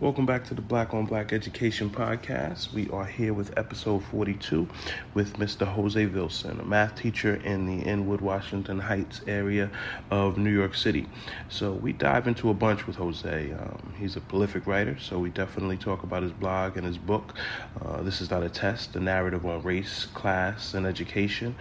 Welcome back to the Black on Black Education Podcast. We are here with episode 42 with Mr. Jose Vilson, a math teacher in the Inwood, Washington Heights area of New York City. So we dive into a bunch with Jose. Um, he's a prolific writer, so we definitely talk about his blog and his book. Uh, this is not a test, the narrative on race, class, and education.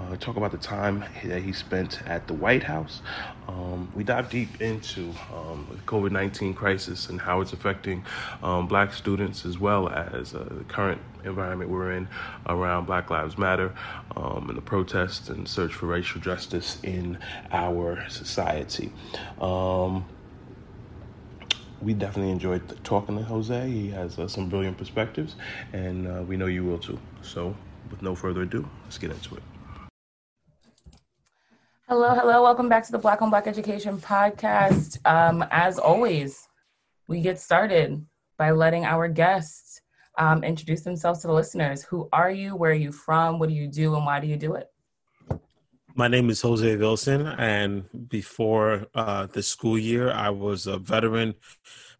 Uh, talk about the time that he spent at the White House. Um, we dive deep into um, the COVID 19 crisis and how it's affecting um, black students as well as uh, the current environment we're in around Black Lives Matter um, and the protests and search for racial justice in our society. Um, we definitely enjoyed talking to Jose. He has uh, some brilliant perspectives, and uh, we know you will too. So, with no further ado, let's get into it. Hello, hello. Welcome back to the Black on Black Education Podcast. Um, as always, we get started by letting our guests um, introduce themselves to the listeners. Who are you? Where are you from? What do you do? And why do you do it? My name is Jose Vilson. and before uh, the school year, I was a veteran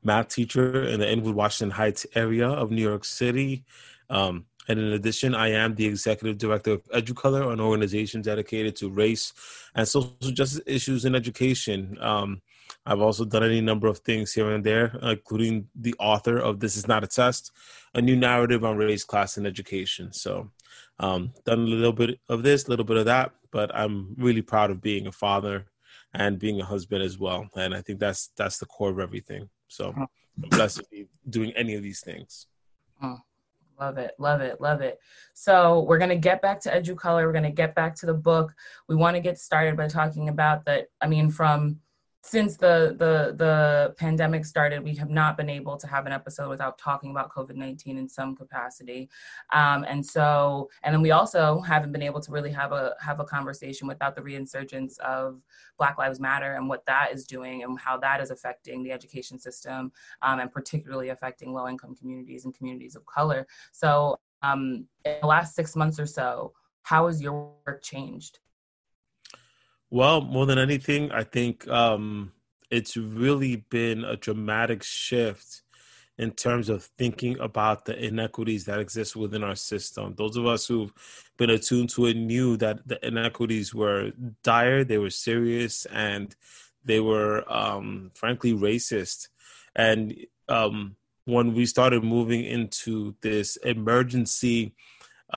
math teacher in the Inwood, Washington Heights area of New York City. Um, and in addition, I am the executive director of EduColor, an organization dedicated to race and social justice issues in education. Um, I've also done any number of things here and there, including the author of This Is Not a Test, a new narrative on race, class, and education. So, um, done a little bit of this, a little bit of that, but I'm really proud of being a father and being a husband as well. And I think that's that's the core of everything. So, I'm blessed to be doing any of these things. Oh, love it, love it, love it. So we're gonna get back to EduColor. We're gonna get back to the book. We want to get started by talking about that. I mean, from since the the the pandemic started, we have not been able to have an episode without talking about COVID nineteen in some capacity, um, and so and then we also haven't been able to really have a have a conversation without the reinsurgence of Black Lives Matter and what that is doing and how that is affecting the education system, um, and particularly affecting low income communities and communities of color. So, um, in the last six months or so, how has your work changed? Well, more than anything, I think um, it's really been a dramatic shift in terms of thinking about the inequities that exist within our system. Those of us who've been attuned to it knew that the inequities were dire, they were serious, and they were, um, frankly, racist. And um, when we started moving into this emergency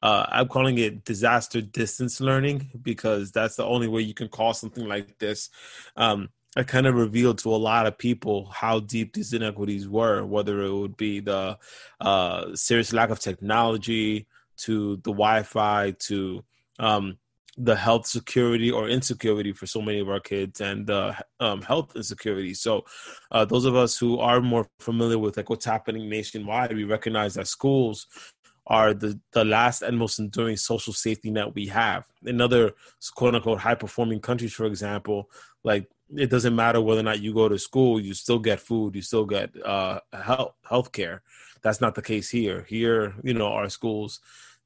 uh, I'm calling it disaster distance learning because that's the only way you can call something like this. Um, I kind of revealed to a lot of people how deep these inequities were, whether it would be the uh, serious lack of technology, to the Wi-Fi, to um, the health security or insecurity for so many of our kids, and the um, health insecurity. So, uh, those of us who are more familiar with like what's happening nationwide, we recognize that schools are the, the last and most enduring social safety net we have. In other quote unquote high performing countries, for example, like it doesn't matter whether or not you go to school, you still get food, you still get uh, health care. That's not the case here. Here, you know, our schools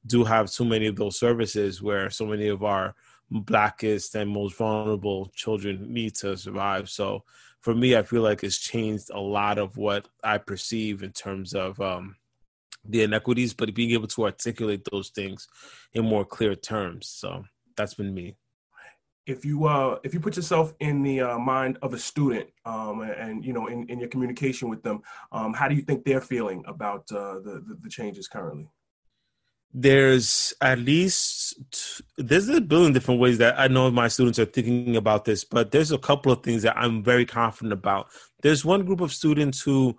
do have too many of those services where so many of our blackest and most vulnerable children need to survive. So for me, I feel like it's changed a lot of what I perceive in terms of um, the inequities, but being able to articulate those things in more clear terms. So that's been me. If you uh, if you put yourself in the uh, mind of a student, um, and, you know, in, in your communication with them, um, how do you think they're feeling about uh, the, the, the changes currently? There's at least there's a billion different ways that I know my students are thinking about this, but there's a couple of things that I'm very confident about. There's one group of students who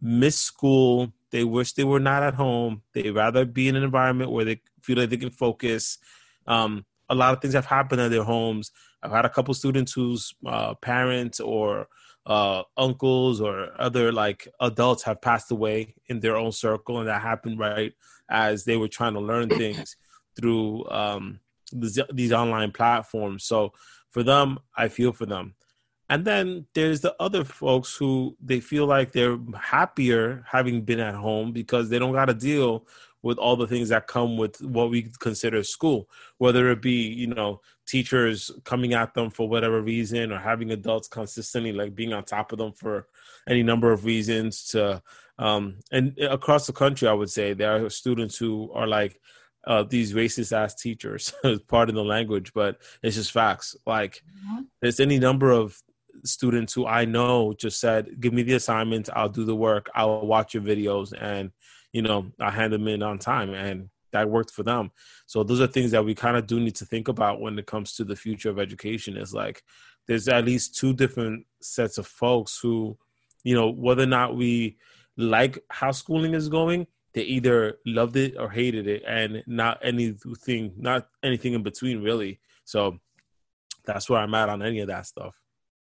miss school they wish they were not at home. They'd rather be in an environment where they feel like they can focus. Um, a lot of things have happened in their homes. I've had a couple students whose uh, parents or uh, uncles or other like adults have passed away in their own circle, and that happened right as they were trying to learn things through um, these, these online platforms. So for them, I feel for them. And then there's the other folks who they feel like they're happier having been at home because they don't got to deal with all the things that come with what we consider school, whether it be, you know, teachers coming at them for whatever reason or having adults consistently like being on top of them for any number of reasons to um and across the country I would say there are students who are like uh, these racist ass teachers, pardon the language, but it's just facts. Like, mm-hmm. there's any number of students who I know just said, "Give me the assignments, I'll do the work, I'll watch your videos, and you know, I hand them in on time, and that worked for them. So those are things that we kind of do need to think about when it comes to the future of education. Is like there's at least two different sets of folks who, you know, whether or not we like how schooling is going, they either loved it or hated it, and not anything, not anything in between, really. So that's where I'm at on any of that stuff.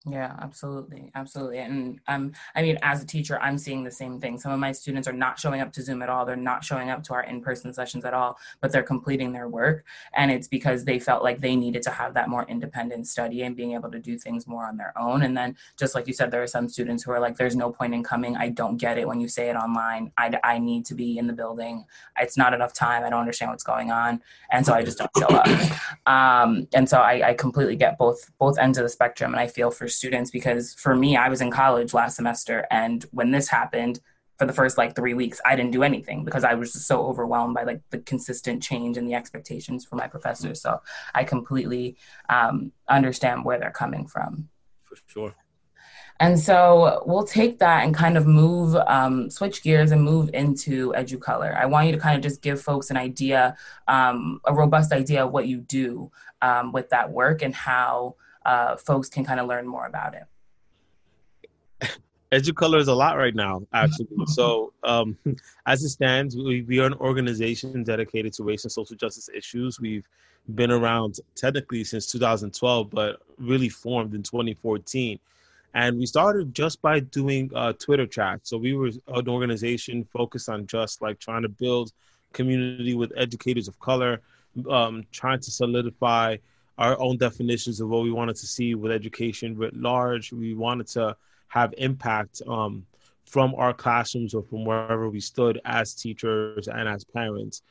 Yeah, absolutely. Absolutely. And um, I mean, as a teacher, I'm seeing the same thing. Some of my students are not showing up to Zoom at all. They're not showing up to our in person sessions at all, but they're completing their work. And it's because they felt like they needed to have that more independent study and being able to do things more on their own. And then, just like you said, there are some students who are like, there's no point in coming. I don't get it when you say it online. I, I need to be in the building. It's not enough time. I don't understand what's going on. And so I just don't show up. Um, and so I, I completely get both both ends of the spectrum. And I feel for students because for me, I was in college last semester. And when this happened, for the first like three weeks, I didn't do anything because I was just so overwhelmed by like the consistent change and the expectations for my professors. So I completely um, understand where they're coming from. For sure. And so we'll take that and kind of move, um, switch gears and move into EduColor. I want you to kind of just give folks an idea, um, a robust idea of what you do um, with that work and how uh, folks can kind of learn more about it? EduColor is a lot right now, actually. so, um, as it stands, we, we are an organization dedicated to race and social justice issues. We've been around technically since 2012, but really formed in 2014. And we started just by doing uh, Twitter chats. So we were an organization focused on just like trying to build community with educators of color, um, trying to solidify our own definitions of what we wanted to see with education writ large. We wanted to have impact um, from our classrooms or from wherever we stood as teachers and as parents.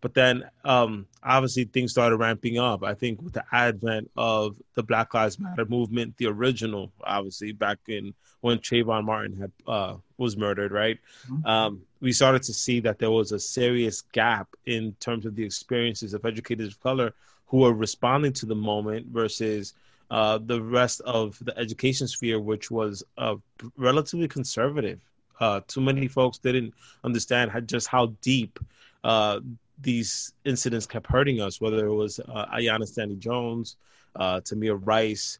But then um, obviously things started ramping up. I think with the advent of the Black Lives Matter movement, the original, obviously back in when Trayvon Martin had uh, was murdered, right? Mm-hmm. Um, we started to see that there was a serious gap in terms of the experiences of educators of color who are responding to the moment versus uh, the rest of the education sphere, which was uh, relatively conservative. Uh, too many folks didn't understand how, just how deep uh, these incidents kept hurting us, whether it was uh, Aiyana Stanley Jones, uh, Tamir Rice,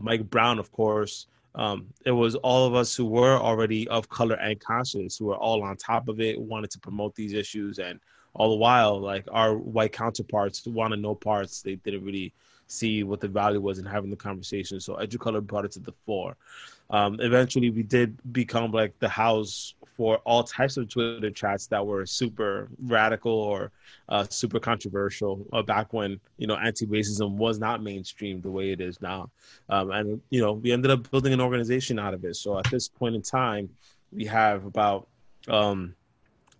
Mike Brown, of course. Um, it was all of us who were already of color and conscious, who were all on top of it, wanted to promote these issues, and all the while, like our white counterparts want to know parts, they didn't really see what the value was in having the conversation. So EduColor brought it to the fore. Um, eventually, we did become like the house for all types of Twitter chats that were super radical or uh, super controversial. Uh, back when you know anti-racism was not mainstream the way it is now, um, and you know we ended up building an organization out of it. So at this point in time, we have about um,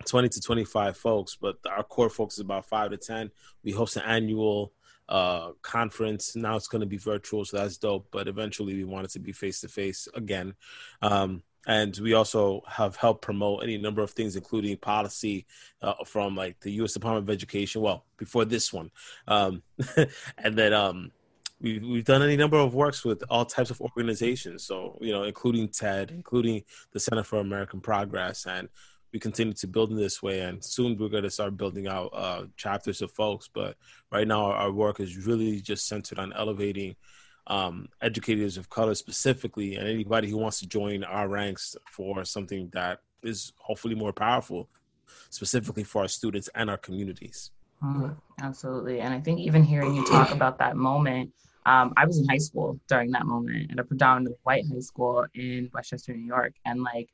20 to 25 folks, but our core folks is about five to 10. We host an annual uh, conference. Now it's going to be virtual, so that's dope. But eventually, we want it to be face to face again. Um, and we also have helped promote any number of things, including policy uh, from like the U.S. Department of Education. Well, before this one, um, and then um, we've we've done any number of works with all types of organizations. So you know, including TED, including the Center for American Progress, and we continue to build in this way and soon we're going to start building out uh, chapters of folks but right now our, our, work is really just centered on elevating um, educators of color specifically and anybody who wants to join our ranks for something that is hopefully more powerful specifically for our students and our communities. Mm, absolutely. And i think even hearing you talk about that moment um, I was in high school during that moment at a predominantly white high school in Westchester, New York. And like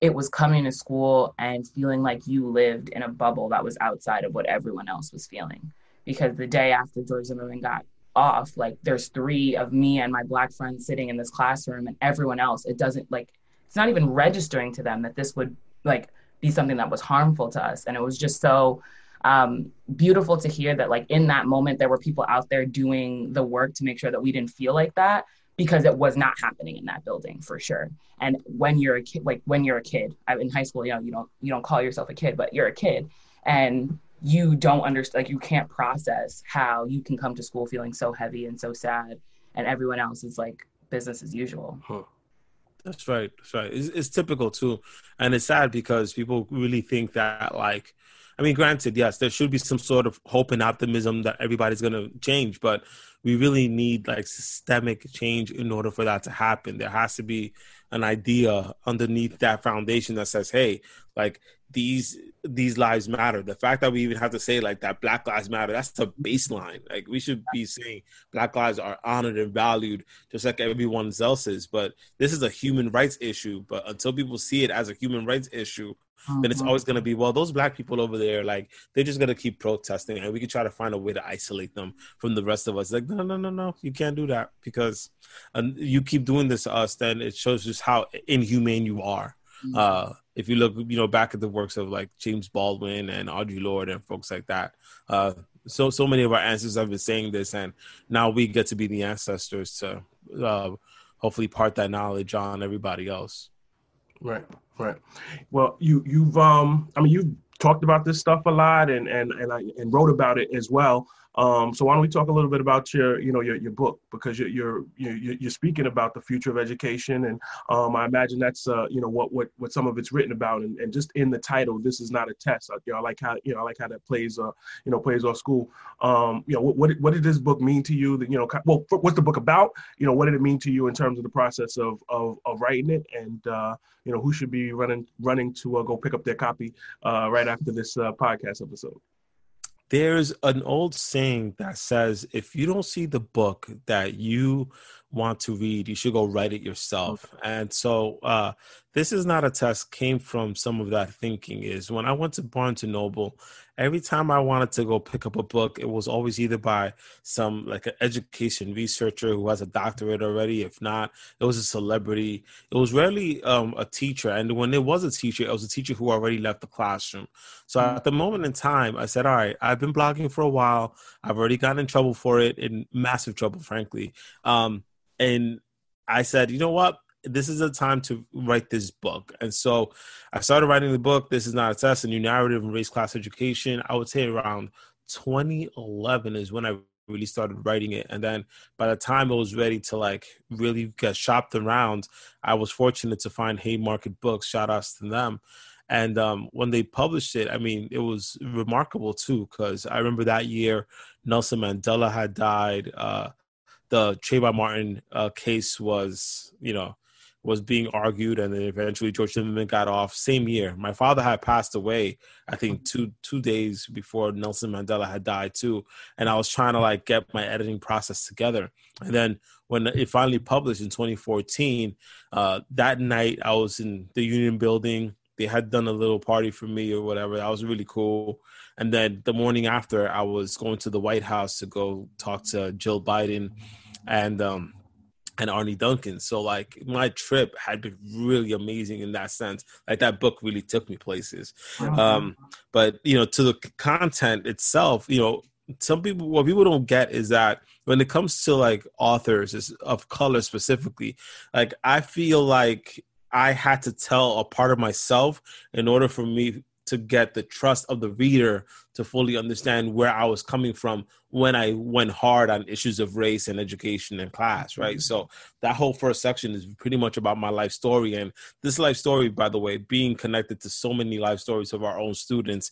it was coming to school and feeling like you lived in a bubble that was outside of what everyone else was feeling. Because the day after George Zimmerman got off, like there's three of me and my black friends sitting in this classroom, and everyone else, it doesn't like, it's not even registering to them that this would like be something that was harmful to us. And it was just so um, beautiful to hear that, like, in that moment, there were people out there doing the work to make sure that we didn't feel like that because it was not happening in that building for sure. And when you're a kid, like when you're a kid in high school, you know, you don't you don't call yourself a kid, but you're a kid, and you don't understand, like you can't process how you can come to school feeling so heavy and so sad, and everyone else is like business as usual. Huh. That's right. That's right. It's, it's typical too, and it's sad because people really think that like I mean, granted, yes, there should be some sort of hope and optimism that everybody's going to change, but we really need like systemic change in order for that to happen. There has to be an idea underneath that foundation that says, "Hey, like these these lives matter." The fact that we even have to say like that Black lives matter, that's the baseline. Like we should be saying Black lives are honored and valued just like everyone else's. But this is a human rights issue. But until people see it as a human rights issue, mm-hmm. then it's mm-hmm. always going to be well those black people over there like they're just going to keep protesting and we can try to find a way to isolate them from the rest of us like no no no no you can't do that because and you keep doing this to us then it shows just how inhumane you are mm-hmm. uh if you look you know back at the works of like james baldwin and audre lorde and folks like that uh so so many of our ancestors have been saying this and now we get to be the ancestors to uh hopefully part that knowledge on everybody else Right, right. Well, you you've um, I mean, you've talked about this stuff a lot and and and I and wrote about it as well. Um, so why don't we talk a little bit about your, you know, your, your book because you're, you're, you're, speaking about the future of education. And um, I imagine that's, uh, you know, what, what, what some of it's written about and, and just in the title, this is not a test. I, you know, I like how, you know, I like how that plays, uh, you know, plays off school. Um, you know, what, what, what did this book mean to you that, you know, well, what's the book about? You know, what did it mean to you in terms of the process of, of, of writing it and, uh, you know, who should be running, running to uh, go pick up their copy uh, right after this uh, podcast episode? There's an old saying that says if you don't see the book that you want to read you should go write it yourself. And so uh, this is not a test came from some of that thinking is when i went to barnes and noble every time I wanted to go pick up a book, it was always either by some like an education researcher who has a doctorate already. If not, it was a celebrity. It was rarely um, a teacher. And when it was a teacher, it was a teacher who already left the classroom. So mm-hmm. at the moment in time, I said, all right, I've been blogging for a while. I've already gotten in trouble for it, in massive trouble, frankly. Um, and I said, you know what? This is a time to write this book. And so I started writing the book. This is not a test, a new narrative in race class education. I would say around 2011 is when I really started writing it. And then by the time it was ready to like really get shopped around, I was fortunate to find Haymarket Books. Shout outs to them. And um, when they published it, I mean, it was remarkable too, because I remember that year Nelson Mandela had died. Uh, the Trayvon Martin uh, case was, you know, was being argued, and then eventually George Zimmerman got off. Same year, my father had passed away. I think two two days before Nelson Mandela had died too, and I was trying to like get my editing process together. And then when it finally published in 2014, uh, that night I was in the Union Building. They had done a little party for me or whatever. That was really cool. And then the morning after, I was going to the White House to go talk to Jill Biden, and um, and Arne Duncan. So like my trip had been really amazing in that sense. Like that book really took me places. Um, but you know, to the content itself, you know, some people what people don't get is that when it comes to like authors of color specifically, like I feel like I had to tell a part of myself in order for me to get the trust of the reader to fully understand where I was coming from when I went hard on issues of race and education and class, right? Mm-hmm. So that whole first section is pretty much about my life story. And this life story, by the way, being connected to so many life stories of our own students,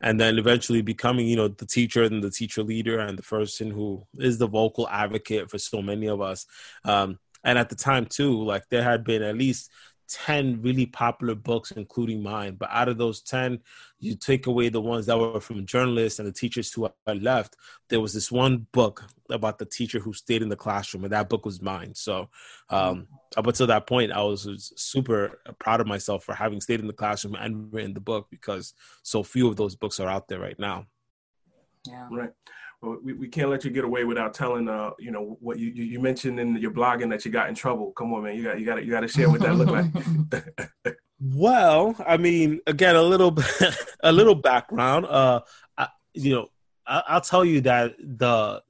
and then eventually becoming, you know, the teacher and the teacher leader and the person who is the vocal advocate for so many of us. Um, and at the time too, like there had been at least 10 really popular books, including mine. But out of those 10, you take away the ones that were from journalists and the teachers who had left. There was this one book about the teacher who stayed in the classroom, and that book was mine. So, um, up until that point, I was, was super proud of myself for having stayed in the classroom and written the book because so few of those books are out there right now. Yeah. Right we, we can't let you get away without telling uh you know what you, you mentioned in your blogging that you got in trouble come on man you got you got you got to share what that looked like Well, I mean, again, a little, a little background. Uh, I, you know, I, I'll tell you that the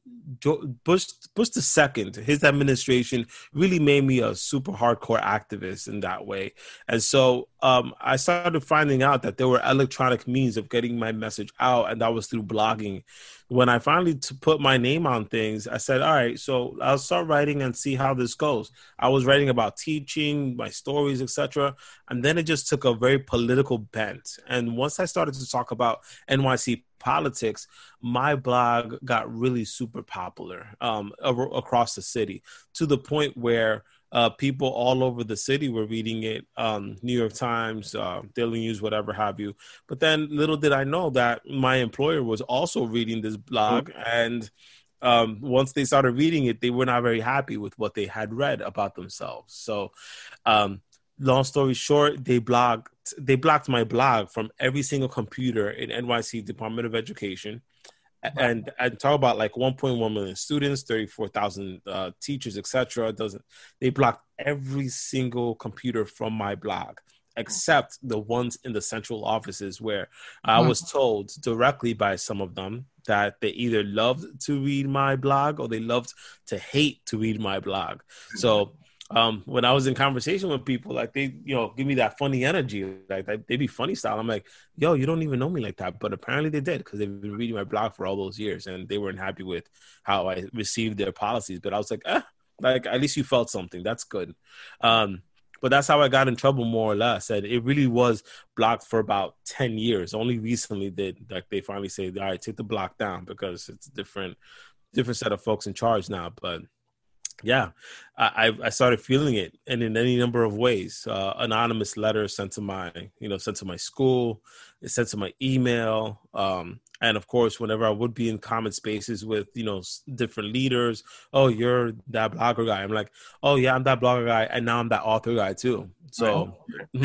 Bush Bush the second, his administration really made me a super hardcore activist in that way, and so um, I started finding out that there were electronic means of getting my message out, and that was through blogging. When I finally put my name on things, I said, "All right, so I'll start writing and see how this goes." I was writing about teaching, my stories, etc., and then it just took a very political bent. And once I started to talk about NYC politics, my blog got really super popular um, across the city to the point where uh, people all over the city were reading it um, new york times uh, daily news whatever have you. But then little did i know that my employer was also reading this blog mm-hmm. and um, once they started reading it they were not very happy with what they had read about themselves. So um, long story short they blocked they blocked my blog from every single computer in nyc department of education and and talk about like 1.1 million students 34,000 uh, teachers etc doesn't they blocked every single computer from my blog except the ones in the central offices where I was told directly by some of them that they either loved to read my blog or they loved to hate to read my blog. So um, when I was in conversation with people, like they, you know, give me that funny energy, like they be funny style. I'm like, yo, you don't even know me like that, but apparently they did because they've been reading my blog for all those years, and they weren't happy with how I received their policies. But I was like, ah, like at least you felt something. That's good. Um, but that's how I got in trouble, more or less. And it really was blocked for about ten years. Only recently did like they finally say, all right, take the block down because it's different, different set of folks in charge now. But yeah, I, I started feeling it, and in any number of ways. Uh, anonymous letters sent to my, you know, sent to my school, sent to my email, um, and of course, whenever I would be in common spaces with, you know, different leaders. Oh, you're that blogger guy. I'm like, oh yeah, I'm that blogger guy, and now I'm that author guy too. So,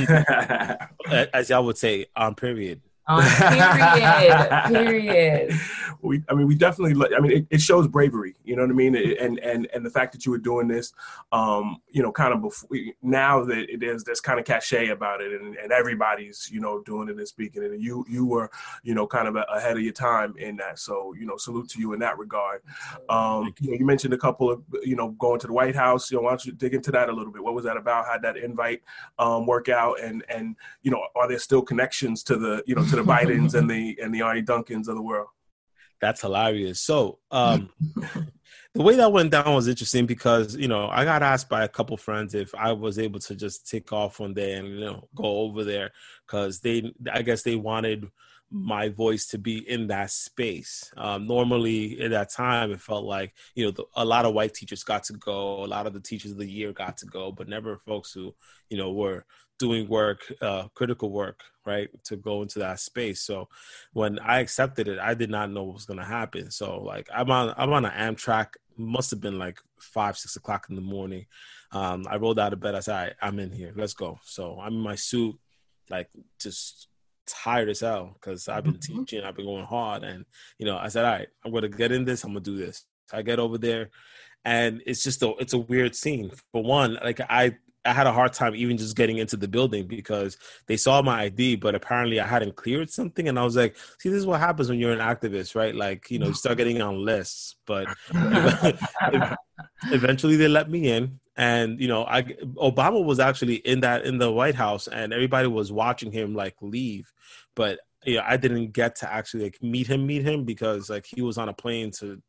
as y'all would say, on period. On period. period. We, I mean, we definitely. I mean, it, it, shows bravery. You know what I mean? And and and the fact that you were doing this, um, you know, kind of before now that it is, there's kind of cachet about it, and, and everybody's you know doing it and speaking it, and you you were you know kind of ahead of your time in that. So you know, salute to you in that regard. Um, you, know, you mentioned a couple of you know going to the White House. You know, why don't you dig into that a little bit? What was that about? How did that invite um, work out? And and you know, are there still connections to the you know to the Bidens and the and the Arne Duncans of the world. That's hilarious. So um, the way that went down was interesting because you know I got asked by a couple friends if I was able to just take off one day and you know go over there because they I guess they wanted my voice to be in that space. Um, normally, at that time, it felt like you know the, a lot of white teachers got to go, a lot of the teachers of the year got to go, but never folks who you know were doing work, uh, critical work, right, to go into that space. So when I accepted it, I did not know what was going to happen. So like I'm on I'm on an Amtrak. Must have been like five six o'clock in the morning. Um, I rolled out of bed. I said, right, I'm in here. Let's go. So I'm in my suit, like just tired as hell because I've been mm-hmm. teaching. I've been going hard, and you know, I said, all right, I'm going to get in this. I'm going to do this. I get over there and it's just a it's a weird scene. For one, like I I had a hard time even just getting into the building because they saw my ID, but apparently I hadn't cleared something. And I was like, see, this is what happens when you're an activist, right? Like, you know, you start getting on lists. But eventually they let me in. And, you know, I Obama was actually in that in the White House and everybody was watching him like leave. But you know, I didn't get to actually like meet him, meet him because like he was on a plane to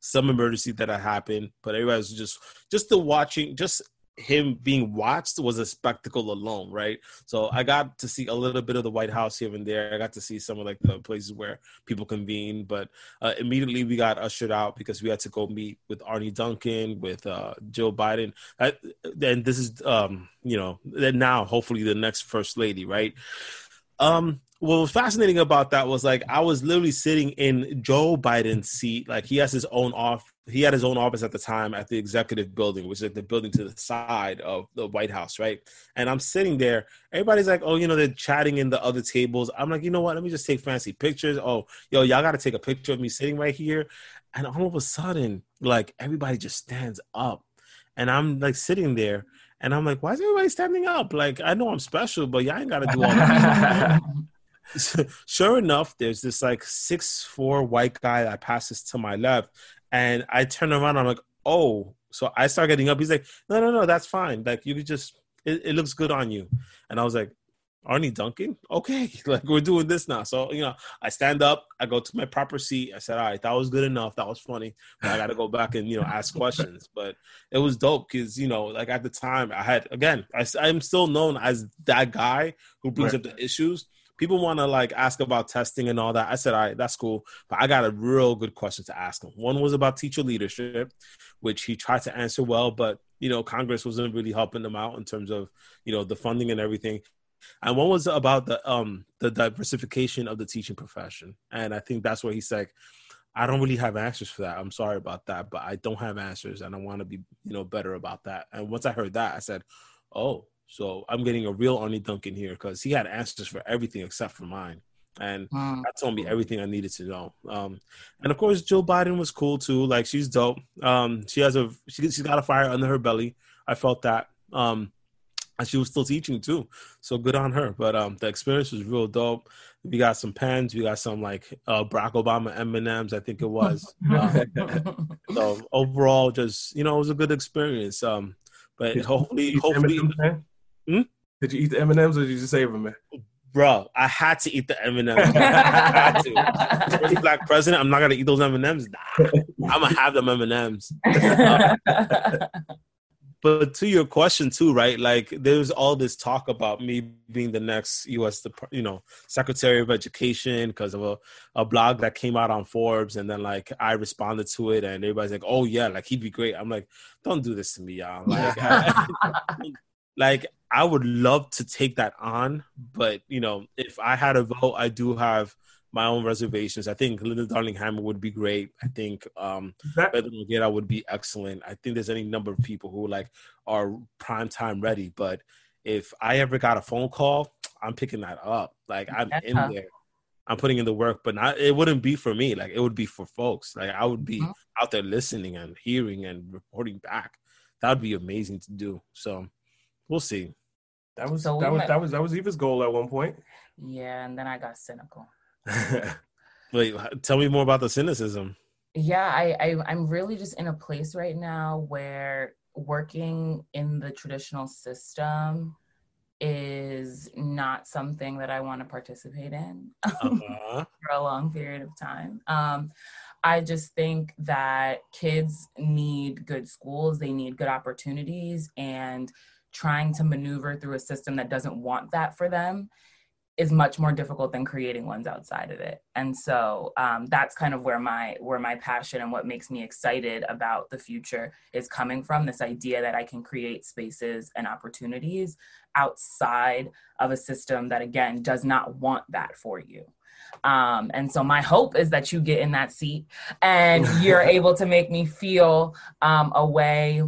some emergency that had happened. But everybody was just just the watching, just him being watched was a spectacle alone, right? So I got to see a little bit of the White House here and there. I got to see some of like the places where people convene, but uh, immediately we got ushered out because we had to go meet with Arne Duncan, with uh, Joe Biden, I, and this is um, you know, then now hopefully the next first lady, right? Um, what was fascinating about that was like I was literally sitting in Joe Biden's seat. Like he has his own off he had his own office at the time at the executive building, which is like the building to the side of the White House, right? And I'm sitting there. Everybody's like, oh, you know, they're chatting in the other tables. I'm like, you know what? Let me just take fancy pictures. Oh, yo, y'all got to take a picture of me sitting right here. And all of a sudden, like everybody just stands up, and I'm like sitting there, And I'm like, why is everybody standing up? Like, I know I'm special, but y'all ain't got to do all that. sure enough, there's this like six four white guy that passes to my left, and I turn around. I'm like, oh. So I start getting up. He's like, no, no, no, that's fine. Like you could just, it, it looks good on you. And I was like, Arne Duncan? Okay, like we're doing this now. So, you know, I stand up, I go to my proper seat. I said, all right, that was good enough. That was funny. But I got to go back and, you know, ask questions. But it was dope because, you know, like at the time, I had, again, I, I'm still known as that guy who brings right. up the issues people want to like ask about testing and all that. I said, all right, that's cool. But I got a real good question to ask him. One was about teacher leadership, which he tried to answer well, but you know, Congress wasn't really helping them out in terms of, you know, the funding and everything. And one was about the um the diversification of the teaching profession. And I think that's where he's like, I don't really have answers for that. I'm sorry about that, but I don't have answers and I want to be, you know, better about that. And once I heard that, I said, Oh, so I'm getting a real Arne Duncan here because he had answers for everything except for mine. And mm. that told me everything I needed to know. Um, and of course, Jill Biden was cool too. Like she's dope. Um, she has a she, she's got a fire under her belly. I felt that. Um, and she was still teaching too. So good on her. But um, the experience was real dope. We got some pens. We got some like uh, Barack Obama M and M's. I think it was. um, so overall, just you know, it was a good experience. Um, but hopefully, hopefully, Hmm? Did you eat the M and M's or did you just save them, man? Bro, I had to eat the M and M's. I had to. First black president, I'm not gonna eat those M and M's. Nah, I'm gonna have them M and M's. But to your question too, right? Like there's all this talk about me being the next U.S. you know Secretary of Education because of a, a blog that came out on Forbes, and then like I responded to it, and everybody's like, "Oh yeah, like he'd be great." I'm like, "Don't do this to me, y'all." Like, I, like I would love to take that on, but you know, if I had a vote, I do have my own reservations. I think Linda Darling-Hammond would be great. I think um Pedro Noguera would be excellent. I think there's any number of people who like are prime time ready. But if I ever got a phone call, I'm picking that up. Like I'm in there. I'm putting in the work, but not it wouldn't be for me. Like it would be for folks. Like I would be mm-hmm. out there listening and hearing and reporting back. That would be amazing to do. So we'll see. That was so that was met, that was that was Eva's goal at one point. Yeah, and then I got cynical. Wait, tell me more about the cynicism. Yeah, I, I I'm really just in a place right now where working in the traditional system is not something that I want to participate in uh-huh. for a long period of time. Um, I just think that kids need good schools, they need good opportunities, and trying to maneuver through a system that doesn't want that for them is much more difficult than creating ones outside of it. And so um, that's kind of where my where my passion and what makes me excited about the future is coming from this idea that i can create spaces and opportunities outside of a system that again does not want that for you. Um, and so my hope is that you get in that seat and you're able to make me feel um, a way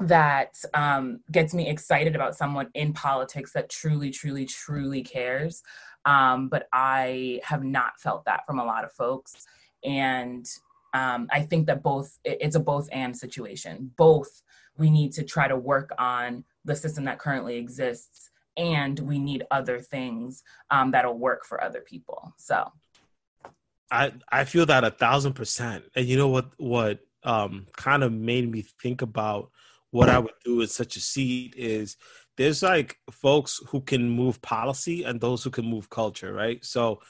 that um, gets me excited about someone in politics that truly, truly, truly cares. Um, but I have not felt that from a lot of folks. And um, I think that both, it's a both and situation. Both, we need to try to work on the system that currently exists, and we need other things um, that'll work for other people. So. I, I feel that a thousand percent. And you know what, what um, kind of made me think about what I would do in such a seat is there's like folks who can move policy and those who can move culture, right? So,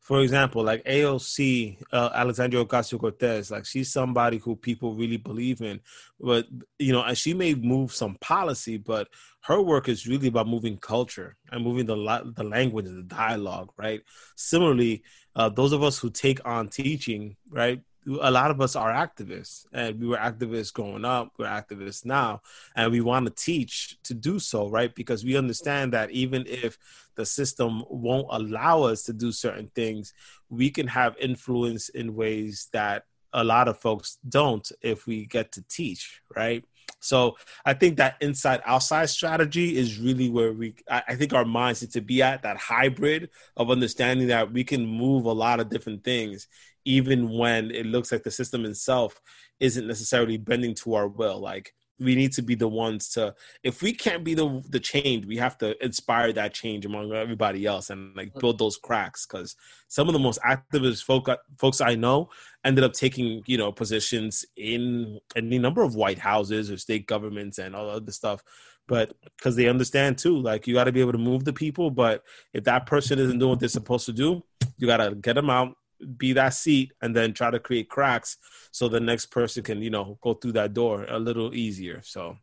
for example, like AOC, uh, Alexandria Ocasio Cortez, like she's somebody who people really believe in, but you know, she may move some policy, but her work is really about moving culture and moving the the language, and the dialogue, right? Similarly, uh, those of us who take on teaching, right? A lot of us are activists and we were activists growing up we're activists now and we want to teach to do so right? Because we understand that even if the system won't allow us to do certain things we can have influence in ways that a lot of folks don't if we get to teach right? So I think that inside outside strategy is really where we I think our minds need to be at that hybrid of understanding that we can move a lot of different things even when it looks like the system itself isn't necessarily bending to our will. Like we need to be the ones to if we can't be the the change we have to inspire that change among everybody else and like build those cracks. Because some of the most activist folk, folks i know ended up taking you know positions in any number of white houses or state governments and all other stuff. But because they understand too like you got to be able to move the people but if that person isn't doing what they're supposed to do you got to get them out be that seat and then try to create cracks so the next person can you know go through that door a little easier. So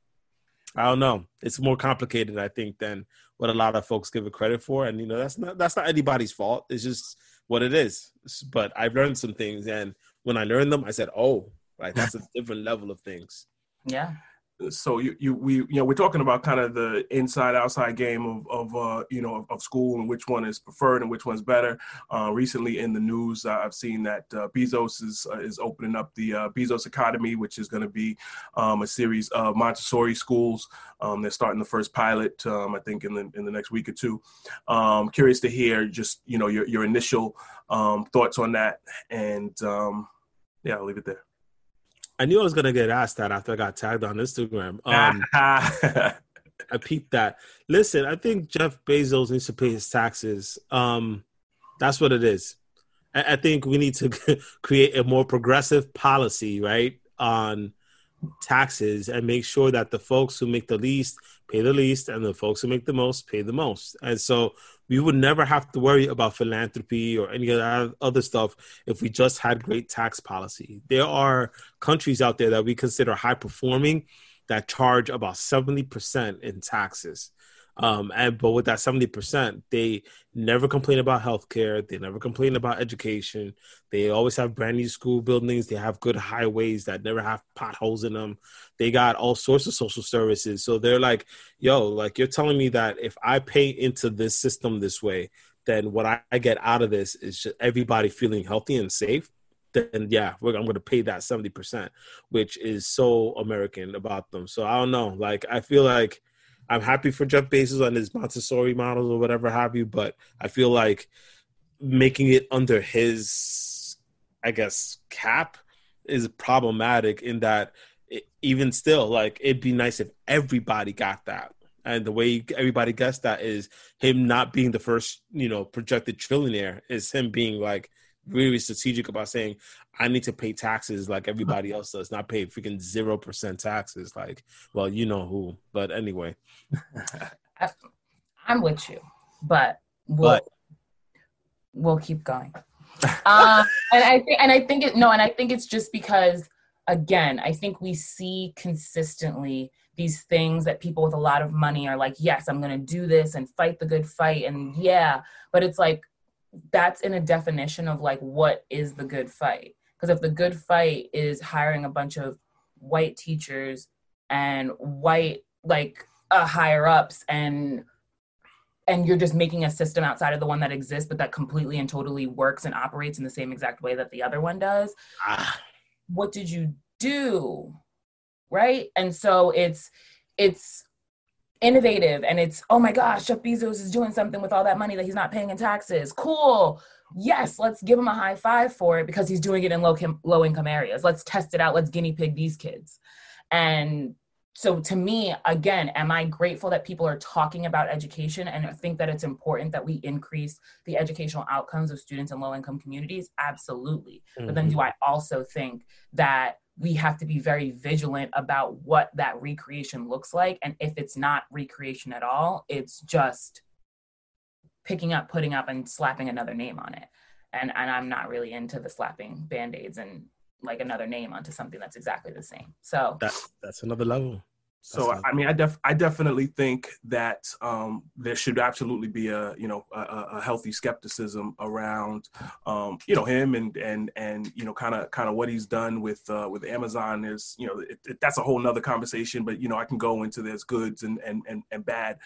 i don't know. It's more complicated i think than what a lot of folks give it credit for. And you know that's not that's not anybody's fault. It's just what it is. But i've learned some things. And when i learned them i said oh like that's a different level of things. Yeah so you, you we you know we're talking about kind of the inside outside game of of uh, you know of, of, school and which one is preferred and which one's better. Uh, recently in the news, uh, I've seen that uh, Bezos is uh, is opening up the Bezos Academy, which is going to be um, a series of Montessori schools. Um, they're starting the first pilot, um, I think, in the in the next week or two. Um, curious to hear just you know your your initial um, thoughts on that, and um, yeah, I'll leave it there. I knew I was gonna get asked that after I got tagged on Instagram. Um, I peeped that. Listen, I think Jeff Bezos needs to pay his taxes. Um, that's what it is. I, I think we need to create a more progressive policy, right, on taxes and make sure that the folks who make the least pay the least and the folks who make the most pay the most. And so we would never have to worry about philanthropy or any other stuff if we just had great tax policy. There are countries out there that we consider high performing that charge about 70% in taxes. Um, and but with that 70%, they never complain about healthcare. They never complain about education. They always have brand new school buildings. They have good highways that never have potholes in them. They got all sorts of social services. So they're like, yo, like you're telling me that if I pay into this system this way, then what I, I get out of this is just everybody feeling healthy and safe then yeah, I'm going to pay that 70%, which is so American about them. So I don't know. Like, I feel like I'm happy for Jeff Bezos on his Montessori models or whatever have you, but I feel like making it under his, I guess, cap is problematic in that it, even still, like it'd be nice if everybody got that. And the way everybody gets that is him not being the first, you know, projected trillionaire is him being like, really strategic about saying I need to pay taxes like everybody else does, not pay freaking zero percent taxes. Like, well, you know who. But anyway, I'm with you, but we'll but, we'll keep going. um, and I think, and I think it no, and I think it's just because again, I think we see consistently these things that people with a lot of money are like, yes, I'm going to do this and fight the good fight, and yeah, but it's like that's in a definition of like what is the good fight. Because if the good fight is hiring a bunch of white teachers and white like uh, higher ups and and you're just making a system outside of the one that exists but that completely and totally works and operates in the same exact way that the other one does ah. what did you do? Right? And so it's it's innovative and it's oh my gosh jeff bezos is doing something with all that money that he's not paying in taxes. Cool. Yes let's give him a high five for it because he's doing it in low, low income areas. Let's test it out. Let's guinea pig these kids. And so to me again am i grateful that people are talking about education and I think that it's important that we increase the educational outcomes of students in low income communities? Absolutely. Mm-hmm. but then do mm-hmm. i also think that we have to be very vigilant about what that recreation looks like. And if it's not recreation at all, it's just picking up, putting up, and slapping another name on it. And and I'm not really into the slapping band-aids and like another name onto something that's exactly the same. So that's that's another level. So I mean, I def I definitely think that um, there should absolutely be a you know a, a healthy skepticism around um, you know him and and and you know kind of kind of what he's done with uh, with Amazon is you know it, it, that's a whole nother conversation. But you know I can go into there's goods and and and, and bad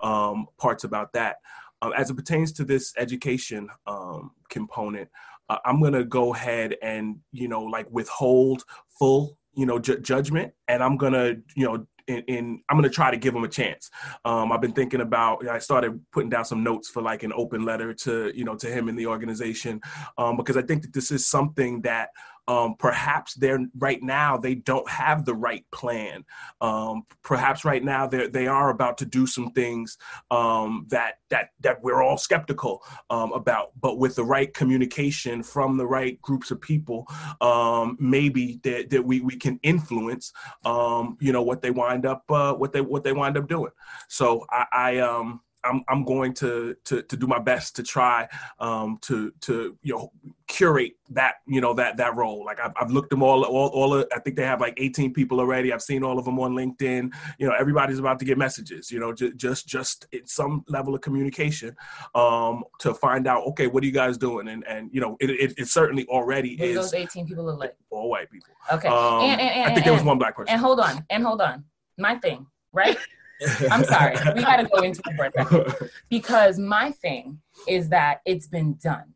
um, parts about that. Um, as it pertains to this education um, component, uh, I'm gonna go ahead and you know like withhold full you know ju- judgment and i'm gonna you know in, in I'm to try to give him a chance. Um, I've been thinking about. I started putting down some notes for like an open letter to you know to him in the organization um, because I think that this is something that um, perhaps they're right now they don't have the right plan. Um, perhaps right now they they are about to do some things um, that that that we're all skeptical um, about. But with the right communication from the right groups of people, um, maybe that, that we we can influence um, you know what they wind up uh, what they what they wind up doing. So I, I um I'm I'm going to to to do my best to try um, to to you know curate that you know that that role. Like I've, I've looked them all all all. Of, I think they have like 18 people already. I've seen all of them on LinkedIn. You know everybody's about to get messages. You know just just just some level of communication um, to find out okay what are you guys doing and and you know it it, it certainly already Who is those 18 people are like all white people. okay Um, and, and, and, I think there was one black person. and hold on and hold on my thing right i'm sorry. We got to go into it for a second because my thing is that it's been done.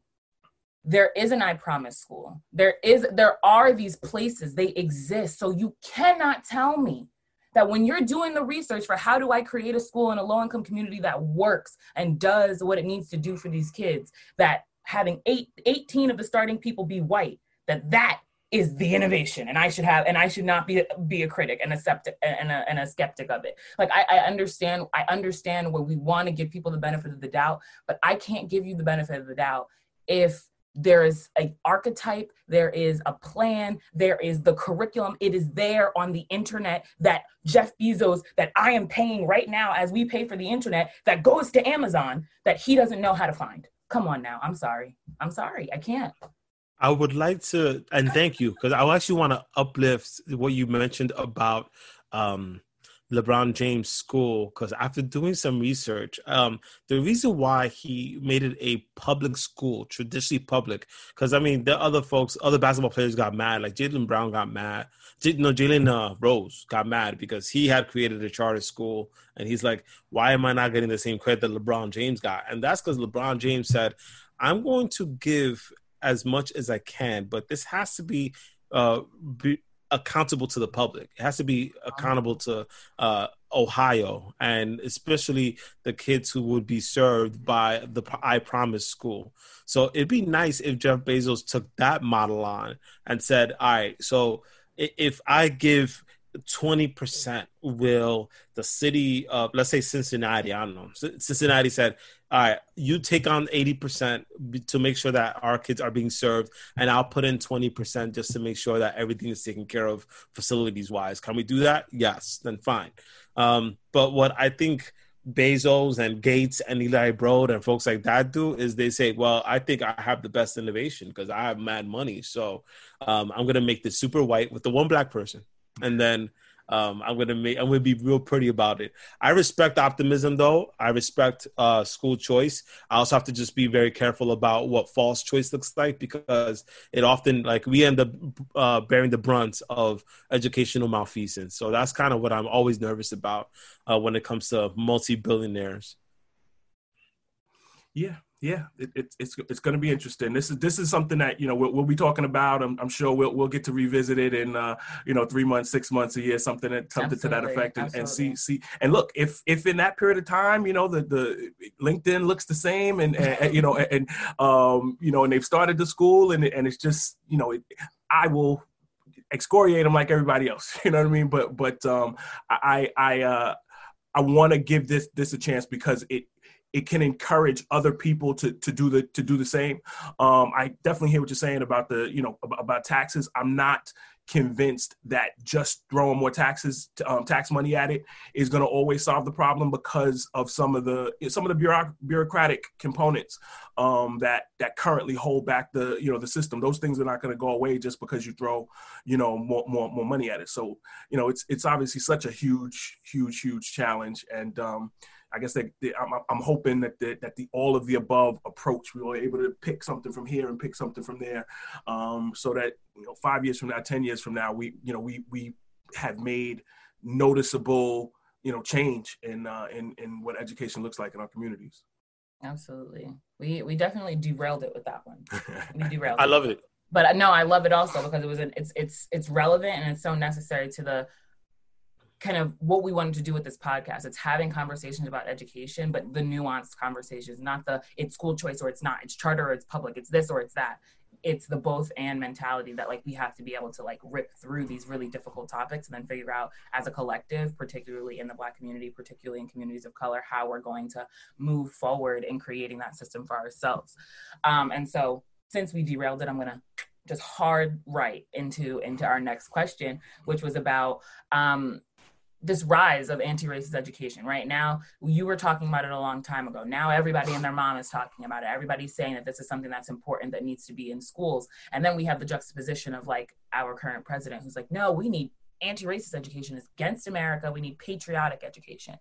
There is an i promise school. There is there are these places. They exist. So you cannot tell me that when you're doing the research for how do i create a school in a low income community that works and does what it needs to do for these kids that having eight, 18 of the starting people be white that that is the innovation and i should have and i should not be be a critic and a skeptic and a, and a skeptic of it. Like I, I understand i understand where we want to give people the benefit of the doubt but i can't give you the benefit of the doubt if there is an archetype there is a plan there is the curriculum it is there on the internet that jeff bezos that i am paying right now as we pay for the internet that goes to amazon that he doesn't know how to find. Come on now i'm sorry i'm sorry i can't I would like to, and thank you, because I actually want to uplift what you mentioned about um, LeBron James School. Because after doing some research, um, the reason why he made it a public school, traditionally public, because I mean, the other folks, other basketball players got mad. Like Jalen Brown got mad. J- no, Jalen uh, Rose got mad because he had created a charter school, and he's like, "Why am I not getting the same credit that LeBron James got?" And that's because LeBron James said, "I'm going to give." As much as I can, but this has to be uh, be accountable to the public. It has to be accountable to uh, Ohio and especially the kids who would be served by the I Promise school. So it'd be nice if Jeff Bezos took that model on and said, "All right, so if I give." 20% will the city of let's say cincinnati i don't know cincinnati said all right you take on 80% to make sure that our kids are being served and i'll put in 20% just to make sure that everything is taken care of facilities wise can we do that yes then fine um, but what i think Bezos and Gates and Eli Broad and folks like that do is they say, well, I think I have the best innovation because I have mad money. So um, I'm going to make this super white with the one black person. And then um, I'm gonna make. I'm gonna be real pretty about it. I respect optimism, though. I respect uh, school choice. I also have to just be very careful about what false choice looks like because it often like we end up uh, bearing the brunt of educational malfeasance. So that's kind of what I'm always nervous about uh, when it comes to multi billionaires. Yeah, yeah, it, it, it's it's going to be interesting. This is this is something that you know we'll, we'll be talking about. I'm, I'm, sure we'll we'll get to revisit it in uh, you know three months, six months, a year, something that something Absolutely, to that effect, and, and see see and look if if in that period of time you know the the LinkedIn looks the same and, and you know and um you know and they've started the school and and it's just you know it, I will excoriate them like everybody else. You know what I mean? But but um I I uh I want to give this this a chance because it it can encourage other people to to do the to do the same. Um, I definitely hear what you're saying about the you know about, about taxes. I'm not convinced that just throwing more taxes um, tax money at it is going to always solve the problem because of some of the some of the bureauc- bureaucratic components um, that that currently hold back the you know the system those things are not going to go away just because you throw you know more, more more money at it so you know it's it's obviously such a huge huge huge challenge and um, I guess that that I'm, I'm hoping that the, that the all of the above approach we were able to pick something from here and pick something from there, um, so that you know five years from now, ten years from now, we you know we we have made noticeable you know change in uh, in in what education looks like in our communities. Absolutely. We we definitely derailed it with that one. We derailed. I love it. But uh, no, I love it also because it was an, it's it's it's relevant and it's so necessary to the kind of what we wanted to do with this podcast. It's having conversations about education, but the nuanced conversations, not the it's school choice or it's not, it's charter or it's public, it's this or it's that. it's the both and mentality that like we have to be able to like rip through these really difficult topics and then figure out as a collective particularly in the black community particularly in communities of color how we're going to move forward in creating that system for ourselves um, and so since we derailed it i'm to just hard right into into our next question which was about um, this rise of anti-racist education right? Now you were talking about it a long time ago. Now everybody and their mom is talking about it. Everybody's saying that this is something that's important that needs to be in schools. And then we have the juxtaposition of like our current president who's like no we need anti-racist education is against america. We need patriotic education.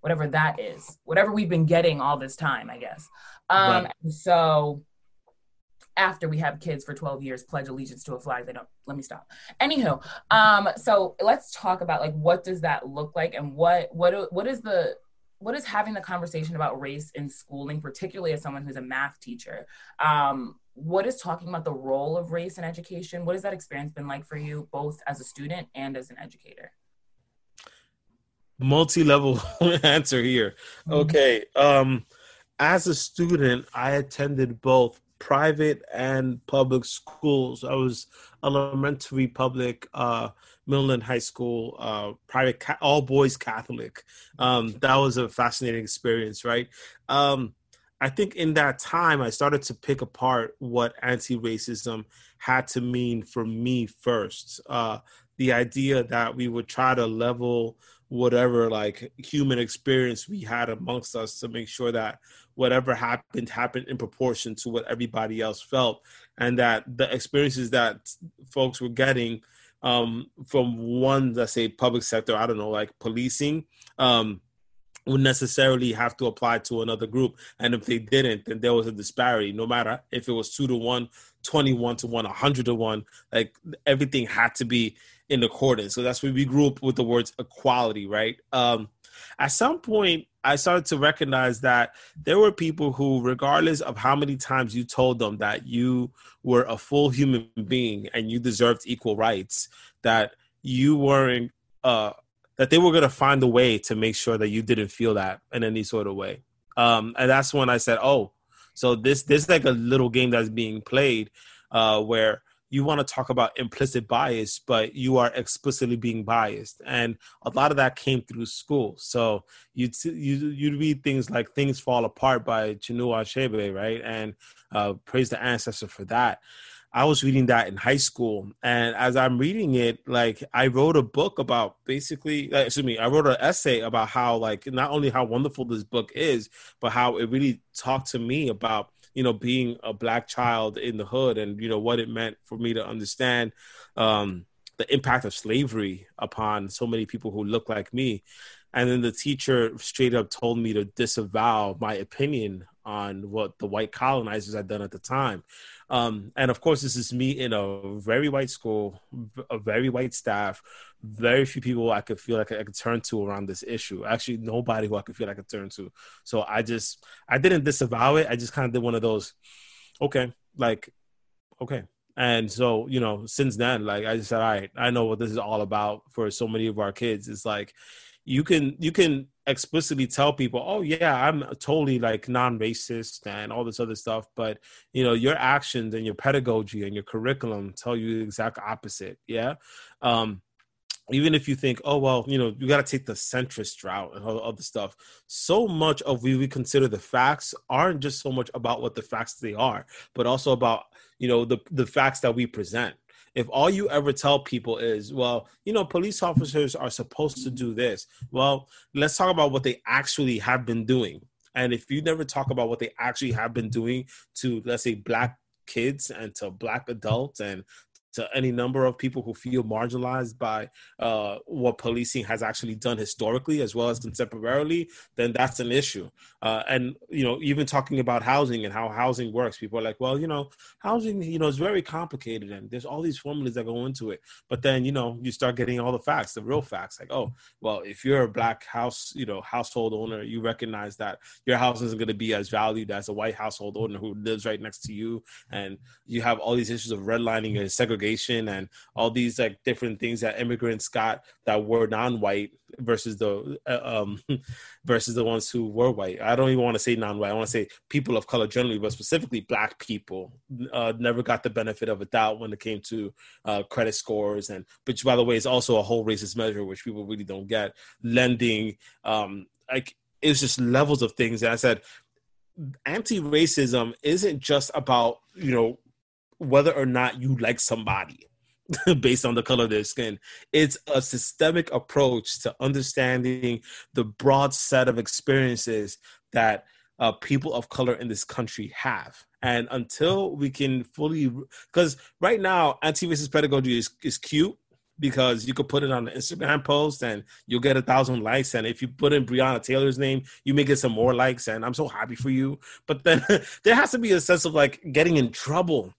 Whatever that is. Whatever we've been getting all this time i guess. Um right. so after we have kids for 12 years pledge allegiance to a flag. They don't let me stop. Anywho um so let's talk about like what does that look like and what what what is the what is having the conversation about race in schooling particularly as someone who's a math teacher? Um what is talking about the role of race in education? What has that experience been like for you both as a student and as an educator? Multi-level answer here. Mm-hmm. okay um as a student i attended both private and public schools. I was elementary public, uh, middle and High School, uh, private, ca- all boys Catholic. Um, that was a fascinating experience, right? Um, I think in that time, I started to pick apart what anti racism had to mean for me first. Uh, the idea that we would try to level whatever like human experience we had amongst us to make sure that whatever happened happened in proportion to what everybody else felt. And that the experiences that folks were getting um, from one let's say public sector i don't know like policing um, would necessarily have to apply to another group. And if they didn't then there was a disparity. No matter if it was 2 to 1 21 to 1 100 to 1 like everything had to be in accordance so that's where we grew up with the words equality right um, at some point I started to recognize that there were people who, regardless of how many times you told them that you were a full human being and you deserved equal rights, that you weren't, uh, that they were going to find a way to make sure that you didn't feel that in any sort of way. Um, and that's when I said, oh, so this, this like a little game that's being played uh, where you want to talk about implicit bias, but you are explicitly being biased, and a lot of that came through school. So you you you read things like "Things Fall Apart" by Chinua Achebe, right? And uh, praise the ancestor for that. I was reading that in high school, and as I'm reading it, like I wrote a book about basically, uh, excuse me, I wrote an essay about how like not only how wonderful this book is, but how it really talked to me about you know being a black child in the hood and you know what it meant for me to understand um, the impact of slavery upon so many people who look like me. And then the teacher straight up told me to disavow my opinion on what the white colonizers had done at the time um, and of course, this is me in a very white school, a very white staff, very few people I could feel like I could turn to around this issue. Actually, nobody who I could feel like I could turn to. So I just, I didn't disavow it. I just kind of did one of those, okay, like, okay. And so, you know, since then, like I just said, all right, I know what this is all about for so many of our kids. It's like, you can you can explicitly tell people, oh yeah, I'm totally like non-racist and all this other stuff, but you know your actions and your pedagogy and your curriculum tell you the exact opposite. Yeah. Um, even if you think, oh well, you know, you got to take the centrist route and all the other stuff. So much of we we consider the facts aren't just so much about what the facts they are, but also about you know the the facts that we present if all you ever tell people is, well, you know, police officers are supposed to do this, well, let's talk about what they actually have been doing. And if you never talk about what they actually have been doing to, let's say, black kids and to black adults and to any number of people who feel marginalized by uh, what policing has actually done historically as well as contemporarily, then that's an issue. Uh, and you know, even talking about housing and how housing works, people are like, well, you know, housing, you know, is very complicated and there's all these formulas that go into it. But then, you know, you start getting all the facts, the real facts, like, oh, well, if you're a black house, you know, household owner, you recognize that your house isn't going to be as valued as a white household owner who lives right next to you, and you have all these issues of redlining and segregation segregation and all these like different things that immigrants got that were non-white versus the uh, um versus the ones who were white. I don't even want to say non-white. I want to say people of color generally, but specifically black people uh, never got the benefit of a doubt when it came to uh, credit scores and which by the way is also a whole racist measure which people really don't get lending um like it's just levels of things and I said anti-racism isn't just about you know whether or not you like somebody based on the color of their skin. It's a systemic approach to understanding the broad set of experiences that uh, people of color in this country have. And until we can fully, because right now, anti racist pedagogy is, is cute because you could put it on an Instagram post and you'll get a thousand likes. And if you put in Breonna Taylor's name, you may get some more likes. And I'm so happy for you. But then there has to be a sense of like getting in trouble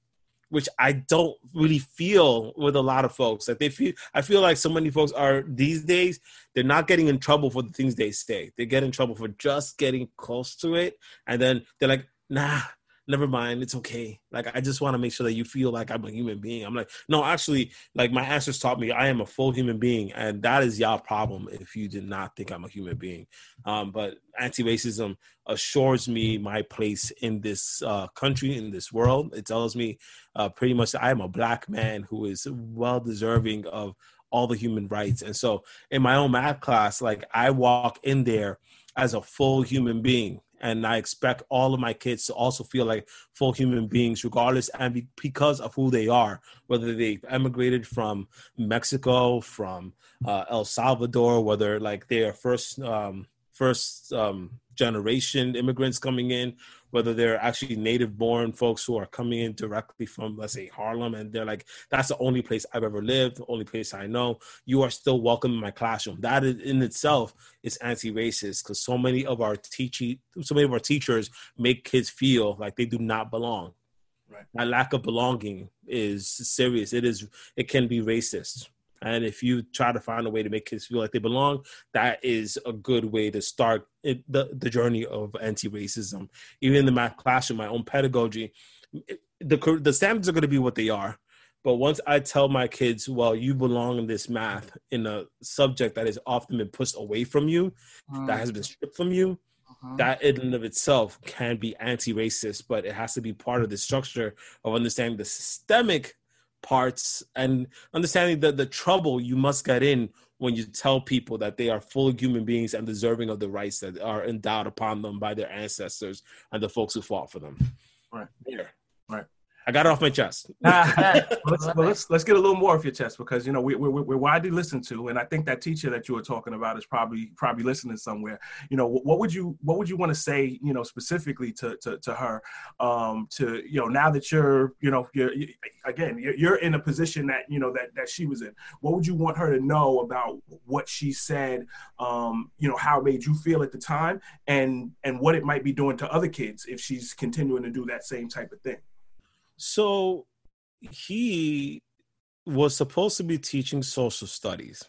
which I don't really feel with a lot of folks. Like they feel, I feel like so many folks are these days. They're not getting in trouble for the things they say. They get in trouble for just getting close to it, and then they're like, "Nah, never mind it's okay. Like i just want to make sure that you feel like i'm a human being. I'm like no actually like my answers taught me i am a full human being and that is y'all problem if you did not think i'm a human being. Um, but anti-racism assures me my place in this uh, country in this world. It tells me uh, pretty much i am a black man who is well deserving of all the human rights. And so in my own math class like i walk in there as a full human being and I expect all of my kids to also feel like full human beings, regardless and be, because of who they are, whether they emigrated from Mexico, from uh, El Salvador, whether like they are first um, first um, generation immigrants coming in, whether they're actually native born folks who are coming in directly from, let's say, Harlem, and they're like, that's the only place I've ever lived, the only place I know. You are still welcome in my classroom. That in itself is anti-racist because so many of our teaching, so many of our teachers make kids feel like they do not belong. Right. That lack of belonging is serious. It is. It can be racist. And if you try to find a way to make kids feel like they belong, that is a good way to start it, the, the journey of anti racism. Even in the math classroom, my own pedagogy, the, the standards are going to be what they are. But once I tell my kids, well, you belong in this math in a subject that has often been pushed away from you, mm. that has been stripped from you, uh-huh. that in and of itself can be anti-racist, but it has to be part of the structure of understanding the systemic parts and understanding that the trouble you must get in when you tell people that they are full human beings and deserving of the rights that are endowed upon them by their ancestors and the folks who fought for them. Right. There. Right. I got it off my chest. let's, well, let's let's get a little more off your chest because you know we, we, we're widely listened to, and I think that teacher that you were talking about is probably probably listening somewhere. You know, what would you what would you want to say? You know, specifically to to, to her, um, to you know now that you're you know you're again you're, you're in a position that you know that that she was in. What would you want her to know about what she said? Um, you know, how it made you feel at the time, and and what it might be doing to other kids if she's continuing to do that same type of thing. So he was supposed to be teaching social studies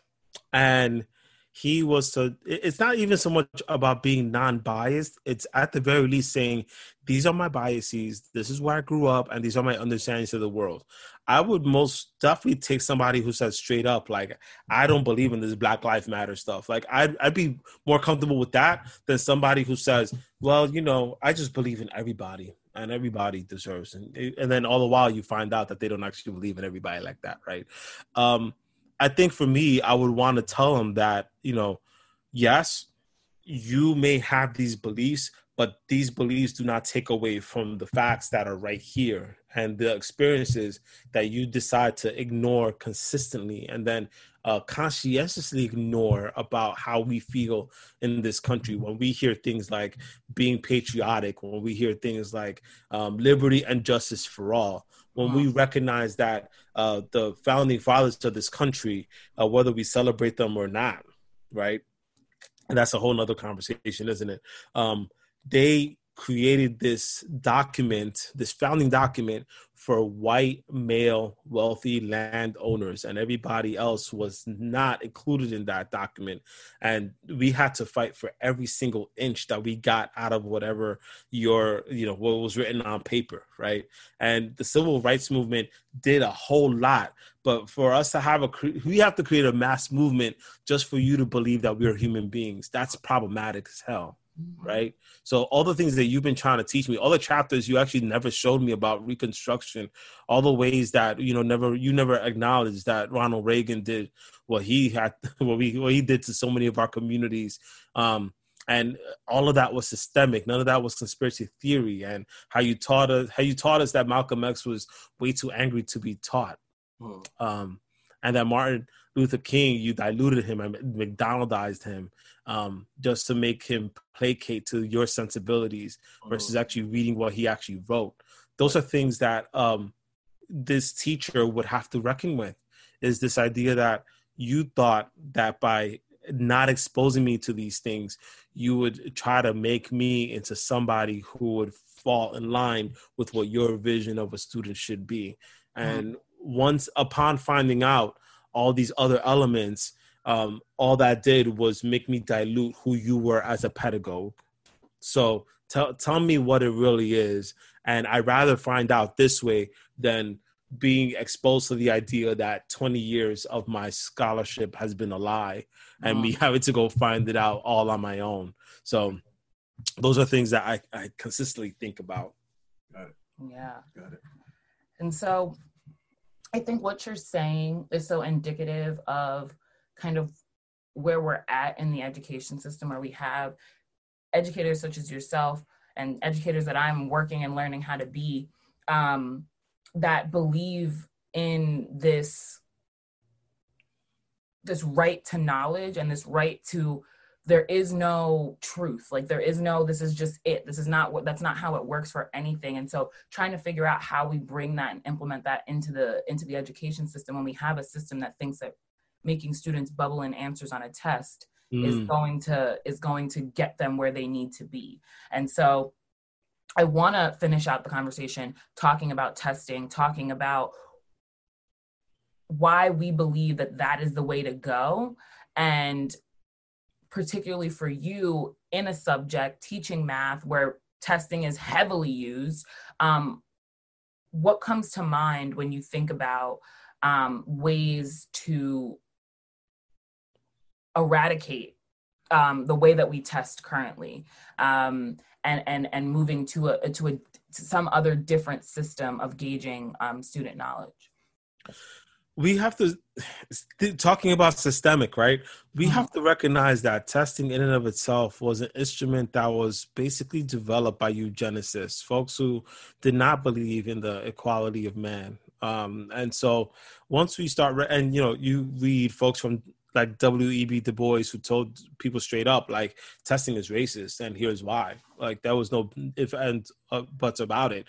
and he was to it's not even so much about being non-biased it's at the very least saying these are my biases this is where i grew up and these are my understandings of the world. I would most definitely take somebody who says straight up like i don't believe in this black life matter stuff. Like I'd, I'd be more comfortable with that than somebody who says well you know i just believe in everybody and everybody deserves and and then all the while you find out that they don't actually believe in everybody like that right? Um i think for me i would want to tell them that you know yes you may have these beliefs but these beliefs do not take away from the facts that are right here and the experiences that you decide to ignore consistently. And then uh, conscientiously ignore about how we feel in this country. When we hear things like being patriotic when we hear things like um, liberty and justice for all when we recognize that uh, the founding fathers of this country uh, whether we celebrate them or not right? And that's a whole nother conversation isn't it? Um, they created this document, this founding document for white male wealthy landowners and everybody else was not included in that document. And we had to fight for every single inch that we got out of whatever your you know what was written on paper right? And the civil rights movement did a whole lot. But for us to have a we have to create a mass movement just for you to believe that we're human beings. That's problematic as hell. Right? So all the things that you've been trying to teach me, all the chapters you actually never showed me about Reconstruction, all the ways that you know never you never acknowledged that Ronald Reagan did what he had, what we what he did to so many of our communities. Um, and all of that was systemic. None of that was conspiracy theory. And how you taught us, how you taught us that Malcolm X was way too angry to be taught, hmm. um, and that Martin Luther King, you diluted him and McDonaldized him um, just to make him placate to your sensibilities versus oh. actually reading what he actually wrote. Those are things that um, this teacher would have to reckon with. Is this idea that you thought that by not exposing me to these things, you would try to make me into somebody who would fall in line with what your vision of a student should be. Mm-hmm. And mm. once upon finding out all these other elements, um, all that did was make me dilute who you were as a pedagogue. So tell tell me what it really is, and I rather find out this way than being exposed to the idea that 20 years of my scholarship has been a lie and me having to go find it out all on my own. So those are things that I, I consistently think about. Got it. Yeah. Got it. And so I think what you're saying is so indicative of kind of where we're at in the education system where we have educators such as yourself and educators that I'm working and learning how to be um, that believe in this this right to knowledge and this right to there is no truth. Like there is no this is just it. This is not what that's not how it works for anything. And so trying to figure out how we bring that and implement that into the into the education system when we have a system that thinks that making students bubble in answers on a test mm. is going to is going to get them where they need to be and so i want to finish out the conversation talking about testing talking about why we believe that that is the way to go and particularly for you in a subject teaching math where testing is heavily used um, what comes to mind when you think about um, ways to eradicate um, the way that we test currently um, and, and, and moving to, a, to, a, to some other different system of gauging um, student knowledge? We have to, talking about systemic, right? We mm-hmm. have to recognize that testing in and of itself was an instrument that was basically developed by eugenicists, folks who did not believe in the equality of man. Um, and so once we start, re- and you know, you read folks from like W.E.B. Du Bois, who told people straight up, like, testing is racist, and here's why. Like, there was no if and uh, buts about it.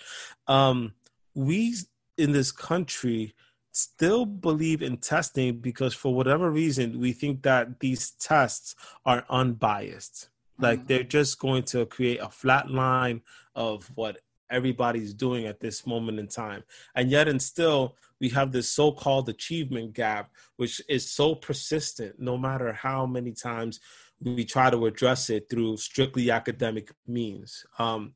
Um, we in this country still believe in testing because, for whatever reason, we think that these tests are unbiased. Like, mm-hmm. they're just going to create a flat line of what everybody's doing at this moment in time. And yet, and still, we have this so called achievement gap, which is so persistent no matter how many times we try to address it through strictly academic means. Um,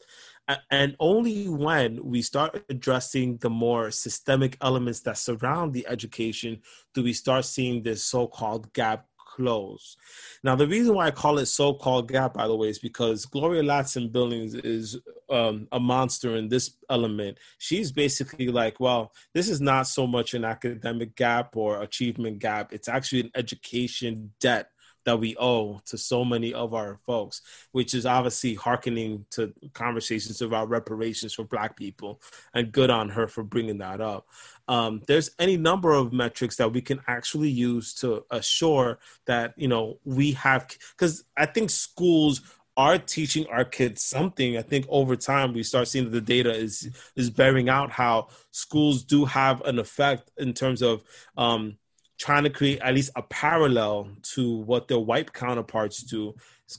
and only when we start addressing the more systemic elements that surround the education do we start seeing this so called gap close. Now, the reason why I call it so-called gap, by the way, is because Gloria Ladson Billings is um, a monster in this element. She's basically like, well, this is not so much an academic gap or achievement gap. It's actually an education debt that we owe to so many of our folks, which is obviously hearkening to conversations about reparations for Black people, and good on her for bringing that up. Um, there's any number of metrics that we can actually use to assure that you know we have, because I think schools are teaching our kids something. I think over time we start seeing that the data is is bearing out how schools do have an effect in terms of um, trying to create at least a parallel to what their white counterparts do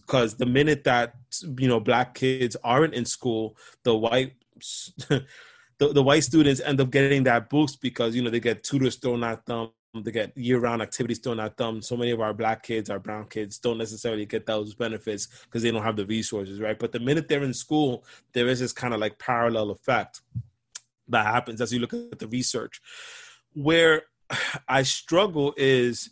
because the minute that you know black kids aren't in school the white the, the white students end up getting that boost because you know they get tutors thrown at them they get year-round activities thrown at them. So many of our black kids, our brown kids, don't necessarily get those benefits because they don't have the resources, right? But the minute they're in school, there is this kind of like parallel effect that happens as you look at the research. Where I struggle is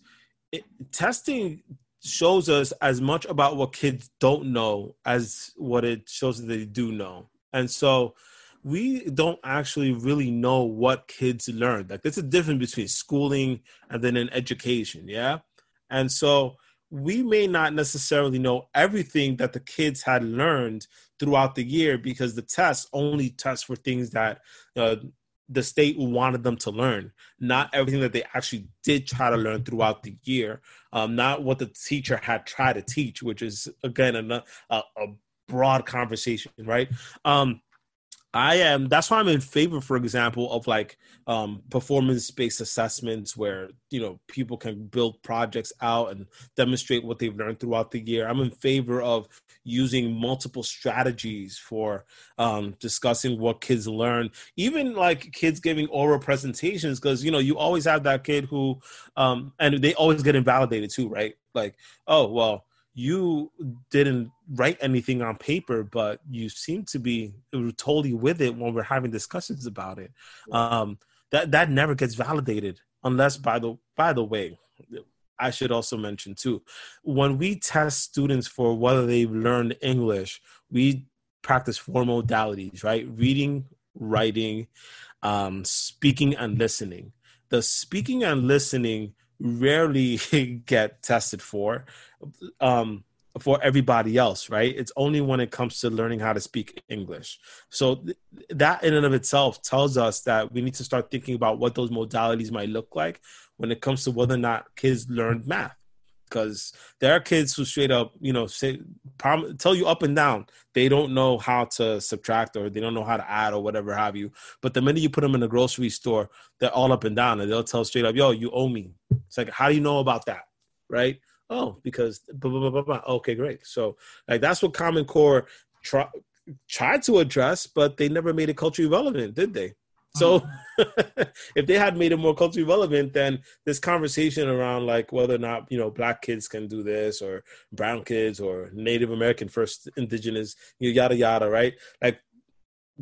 it, testing shows us as much about what kids don't know as what it shows that they do know. And so we don't actually really know what kids learn. Like there's a difference between schooling and then an education, yeah? And so we may not necessarily know everything that the kids had learned throughout the year because the tests only test for things that uh, the state wanted them to learn, not everything that they actually did try to learn throughout the year, um, not what the teacher had tried to teach, which is again a, a, a broad conversation, right? Um, I am. That's why I'm in favor, for example, of like um, performance-based assessments, where you know people can build projects out and demonstrate what they've learned throughout the year. I'm in favor of using multiple strategies for um, discussing what kids learn, even like kids giving oral presentations, because you know you always have that kid who, um, and they always get invalidated too, right? Like, oh well you didn't write anything on paper, but you seem to be totally with it when we're having discussions about it. Um, that that never gets validated unless, by the by the way, I should also mention too, when we test students for whether they've learned English, we practice four modalities, right? Reading, writing, um, speaking, and listening. The speaking and listening rarely get tested for um, for everybody else, right? It's only when it comes to learning how to speak English. So th- that in and of itself tells us that we need to start thinking about what those modalities might look like when it comes to whether or not kids learn math. Because there are kids who straight up, you know, say, prom- tell you up and down they don't know how to subtract or they don't know how to add or whatever have you. But the minute you put them in a grocery store, they're all up and down and they'll tell straight up, "Yo, you owe me." It's like, how do you know about that, right? oh, because blah, blah, blah, blah, okay, great. So like that's what Common Core tried to address, but they never made it culturally relevant, did they? So mm-hmm. if they had made it more culturally relevant, then this conversation around like whether or not you know black kids can do this or brown kids or Native American first indigenous yada yada right like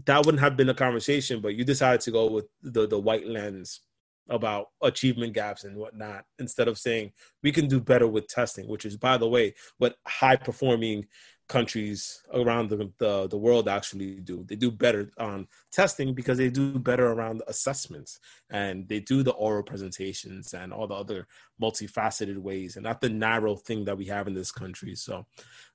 that wouldn't have been a conversation. But you decided to go with the the white lens about achievement gaps and whatnot instead of saying we can do better with testing which is by the way what high performing countries around the, the, the world actually do. They do better on testing because they do better around assessments and they do the oral presentations and all the other multifaceted ways and not the narrow thing that we have in this country. So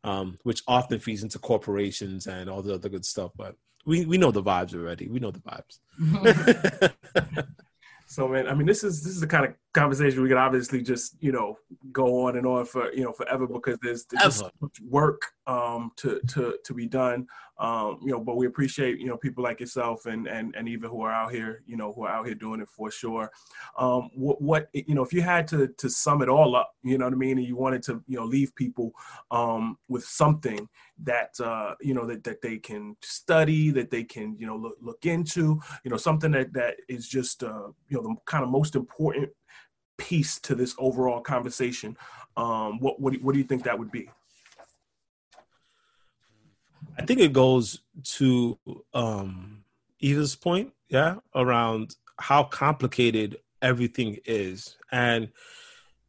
um, which often feeds into corporations and all the other good stuff but we, we know the vibes already. We know the vibes. So man, I mean, this is this is the kind of conversation we could obviously just you know go on and on for you know forever because there's, there's work um, to to to be done. Um, you know, but we appreciate you know people like yourself and and and Eva who are out here you know who are out here doing it for sure. Um, what, what you know if you had to to sum it all up, you know what I mean, and you wanted to you know leave people um, with something that uh, you know that, that they can study, that they can you know look look into, you know something that that is just uh, you know the kind of most important piece to this overall conversation. Um, what what what do you think that would be? I think it goes to um, Eva's point, yeah, around how complicated everything is, and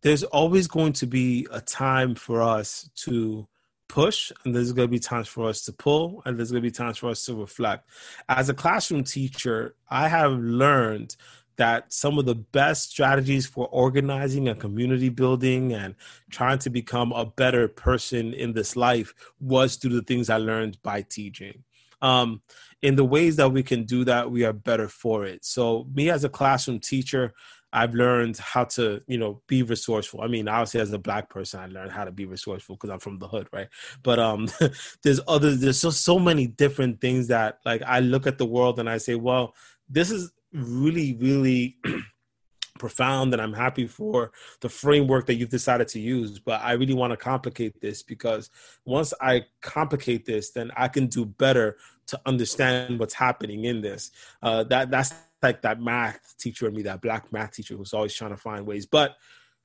there's always going to be a time for us to push and there's going to be times for us to pull and there's going to be times for us to reflect as a classroom teacher i have learned that some of the best strategies for organizing and community building and trying to become a better person in this life was through the things i learned by teaching um, in the ways that we can do that we are better for it so me as a classroom teacher I've learned how to, you know, be resourceful. I mean, obviously as a black person, I learned how to be resourceful because I'm from the hood, right? But um there's other there's so so many different things that like I look at the world and I say, well, this is really, really profound and I'm happy for the framework that you've decided to use. But I really want to complicate this because once I complicate this, then I can do better to understand what's happening in this. Uh, that that's like that math teacher in me, that black math teacher who's always trying to find ways. But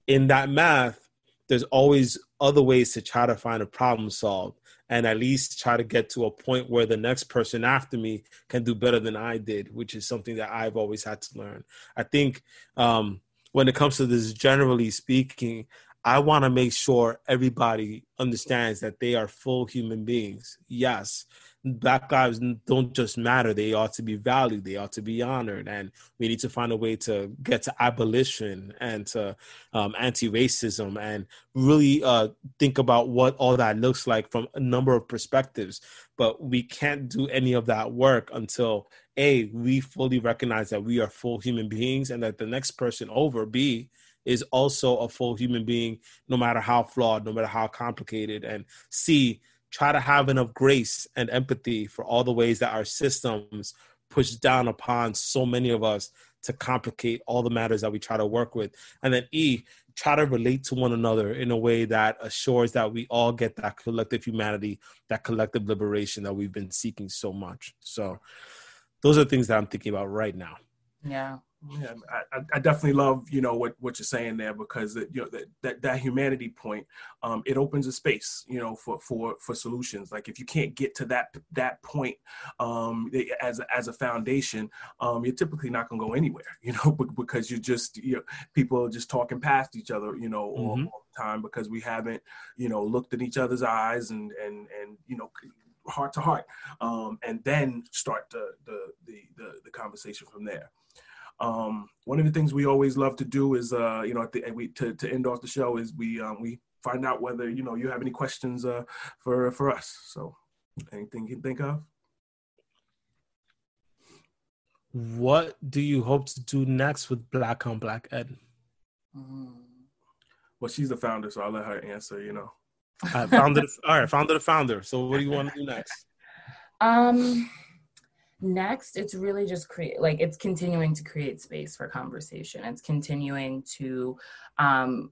in that math, there's always other ways to try to find a problem solved and at least try to get to a point where the next person after me can do better than I did, which is something that I've always had to learn. I think um, when it comes to this, generally speaking, I want to make sure everybody understands that they are full human beings. Yes, black lives don't just matter. They ought to be valued. They ought to be honored. And we need to find a way to get to abolition and to um, anti-racism and really uh, think about what all that looks like from a number of perspectives. But we can't do any of that work until a we fully recognize that we are full human beings and that the next person over b is also a full human being no matter how flawed no matter how complicated. And c try to have enough grace and empathy for all the ways that our systems push down upon so many of us to complicate all the matters that we try to work with. And then E, try to relate to one another in a way that assures that we all get that collective humanity, that collective liberation that we've been seeking so much. So those are things that I'm thinking about right now. Yeah. Yeah, I, I definitely love you know what, what you're saying there because it, you know that, that that humanity point um, it opens a space you know for for for solutions like if you can't get to that that point um, as as a foundation um, you're typically not gonna go anywhere you know because you're just you know, people are just talking past each other you know all, mm-hmm. all the time because we haven't you know looked in each other's eyes and and and you know heart to heart um, and then start the, the the the the conversation from there. Um, one of the things we always love to do is, uh, you know, at the, we, to, to end off the show is we, um, we find out whether, you know, you have any questions uh, for, for us. So anything you can think of? What do you hope to do next with Black on Black Ed? Well, she's the founder, so I'll let her answer, you know. I founded, all right, founder the founder. So what do you want to do next? Um, next it's really just create like it's continuing to create space for conversation it's continuing to um,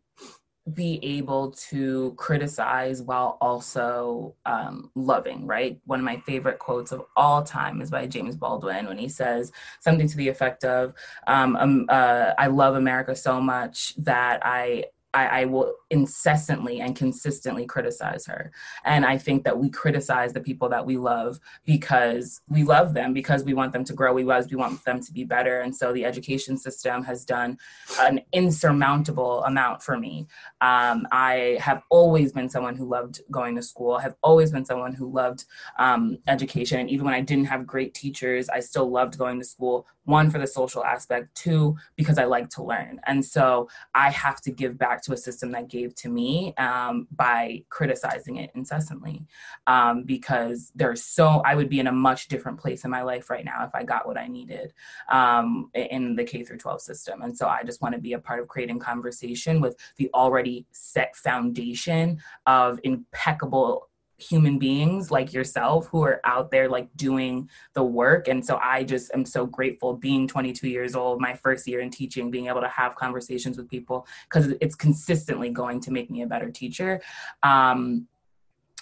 be able to criticize while also um, loving, right? One of my favorite quotes of all time is by James Baldwin when he says something to the effect of, um, um, uh, I love America so much that I I, I, will incessantly and consistently criticize her. And I think that we criticize the people that we love because we love them, because we want them to grow, we was, we want them to be better. And so the education system has done an insurmountable amount for me. Um, I have always been someone who loved going to school, I have always been someone who loved um, education. And even when I didn't have great teachers, I still loved going to school one for the social aspect two because i like to learn and so i have to give back to a system that gave to me um, by criticizing it incessantly. Um, because there's so i would be in a much different place in my life right now if i got what i needed um, in the k through 12 system. And so i just want to be a part of creating conversation with the already set foundation of impeccable human beings like yourself who are out there like doing the work. And so i just am so grateful being 22 years old my first year in teaching being able to have conversations with people because it's consistently going to make me a better teacher. Um,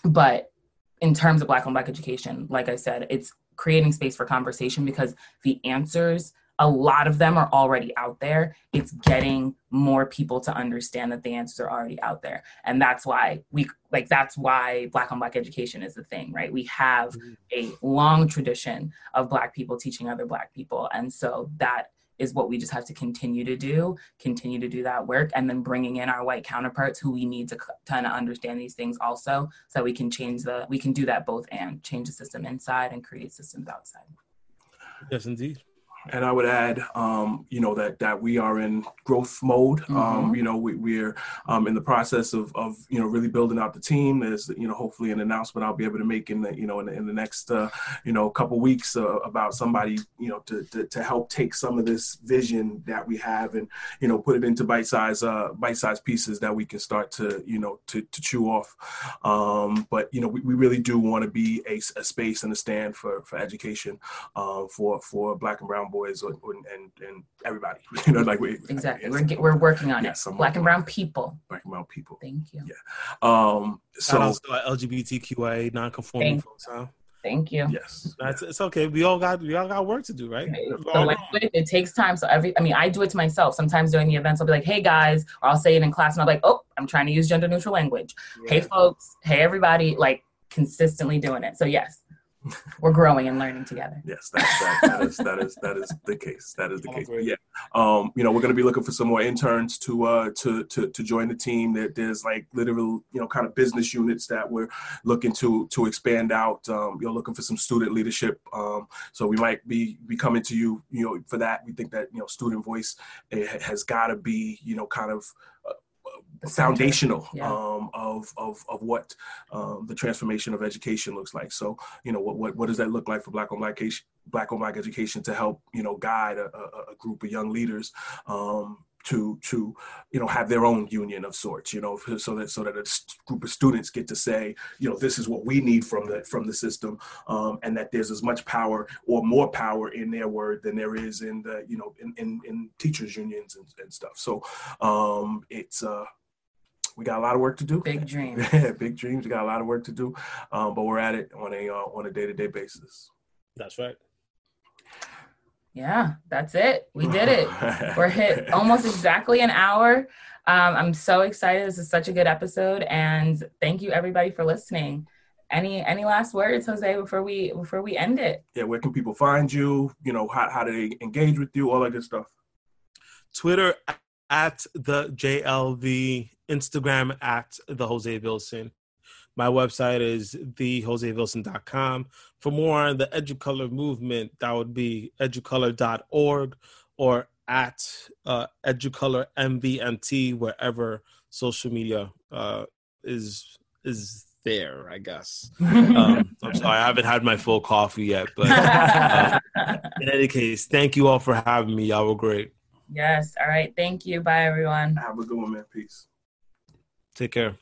but in terms of black on black education like i said it's creating space for conversation because the answers a lot of them are already out there. It's getting more people to understand that the answers are already out there. And that's why we like that's why black on black education is the thing, right? We have mm-hmm. a long tradition of black people teaching other black people. And so that is what we just have to continue to do, continue to do that work, and then bringing in our white counterparts who we need to kind of understand these things also, so we can change the, we can do that both and change the system inside and create systems outside. Yes, indeed and I would add, um, you know, that that we are in growth mode. Um, mm-hmm. Um, you know, we, we're um, in the process of, of you know really building out the team. There's you know hopefully an announcement I'll be able to make in the you know in the, in the next uh, you know couple weeks uh, about somebody you know to, to, to help take some of this vision that we have and you know put it into bite size uh, bite size pieces that we can start to you know to, to chew off. Um, but you know we, we really do want to be a, a, space and a stand for for education uh, for for Black and Brown boys or, or, and and everybody. You know, like we exactly. We're get, we're working on Yes, it. I'm Black and brown people. black and brown people. Thank you. Yeah. Um, So, so also LGBTQIA non-conforming Thank- folks, huh? Thank you. yes, That's it's okay. We all got we all got work to do, right? The We're it takes time. So every, I mean, I do it to myself. Sometimes during the events, I'll be like, "Hey guys," or I'll say it in class, and I'm like, "Oh, I'm trying to use gender neutral language." Hey folks, hey everybody, like consistently doing it. So yes, we're growing and learning together. Yes, that, that, that is that is that is the case. That is the case. great. Yeah. Um, you know, we're gonna be looking for some more interns to uh to to to join the team. There, there's like literal, you know, kind of business units that we're looking to to expand out. Um, you're looking for some student leadership. Um, so we might be be coming to you, you know, for that. We think that you know, student voice eh, has got to be, you know, kind of. Foundational Yeah. um, of, of of what um, the transformation of education looks like. So you know what, what what does that look like for black on black education black on black education to help you know guide a, a, a group of young leaders um, to to you know have their own union of sorts you know so that so that a s- group of students get to say you know this is what we need from the from the system um, and that there's as much power or more power in their word than there is in the you know in in, in teachers unions and, and stuff so um, it's uh we got a lot of work to do Big dreams. yeah, big dreams. We got a lot of work to do, um, but we're at it on a uh, on a day to day basis. That's right. Yeah, that's it. We did it. We're hit almost exactly an hour. Um, I'm so excited. This is such a good episode, and thank you everybody for listening. Any any last words, Jose, before we before we end it? yeah, where can people find you? You know, how how do they engage with you? All that good stuff. Twitter at the JLV, Instagram at the Jose Vilson. My website is thejosevilson.com. For more on the Educolor movement, that would be educolor.org or at uh, Educolor MVMT, wherever social media uh, is is there, I guess. Um, I'm sorry, I haven't had my full coffee yet, but uh, in any case, thank you all for having me. Y'all were great. yes. All right. Thank you. Bye, everyone. Have a good one, man. Peace. Take care.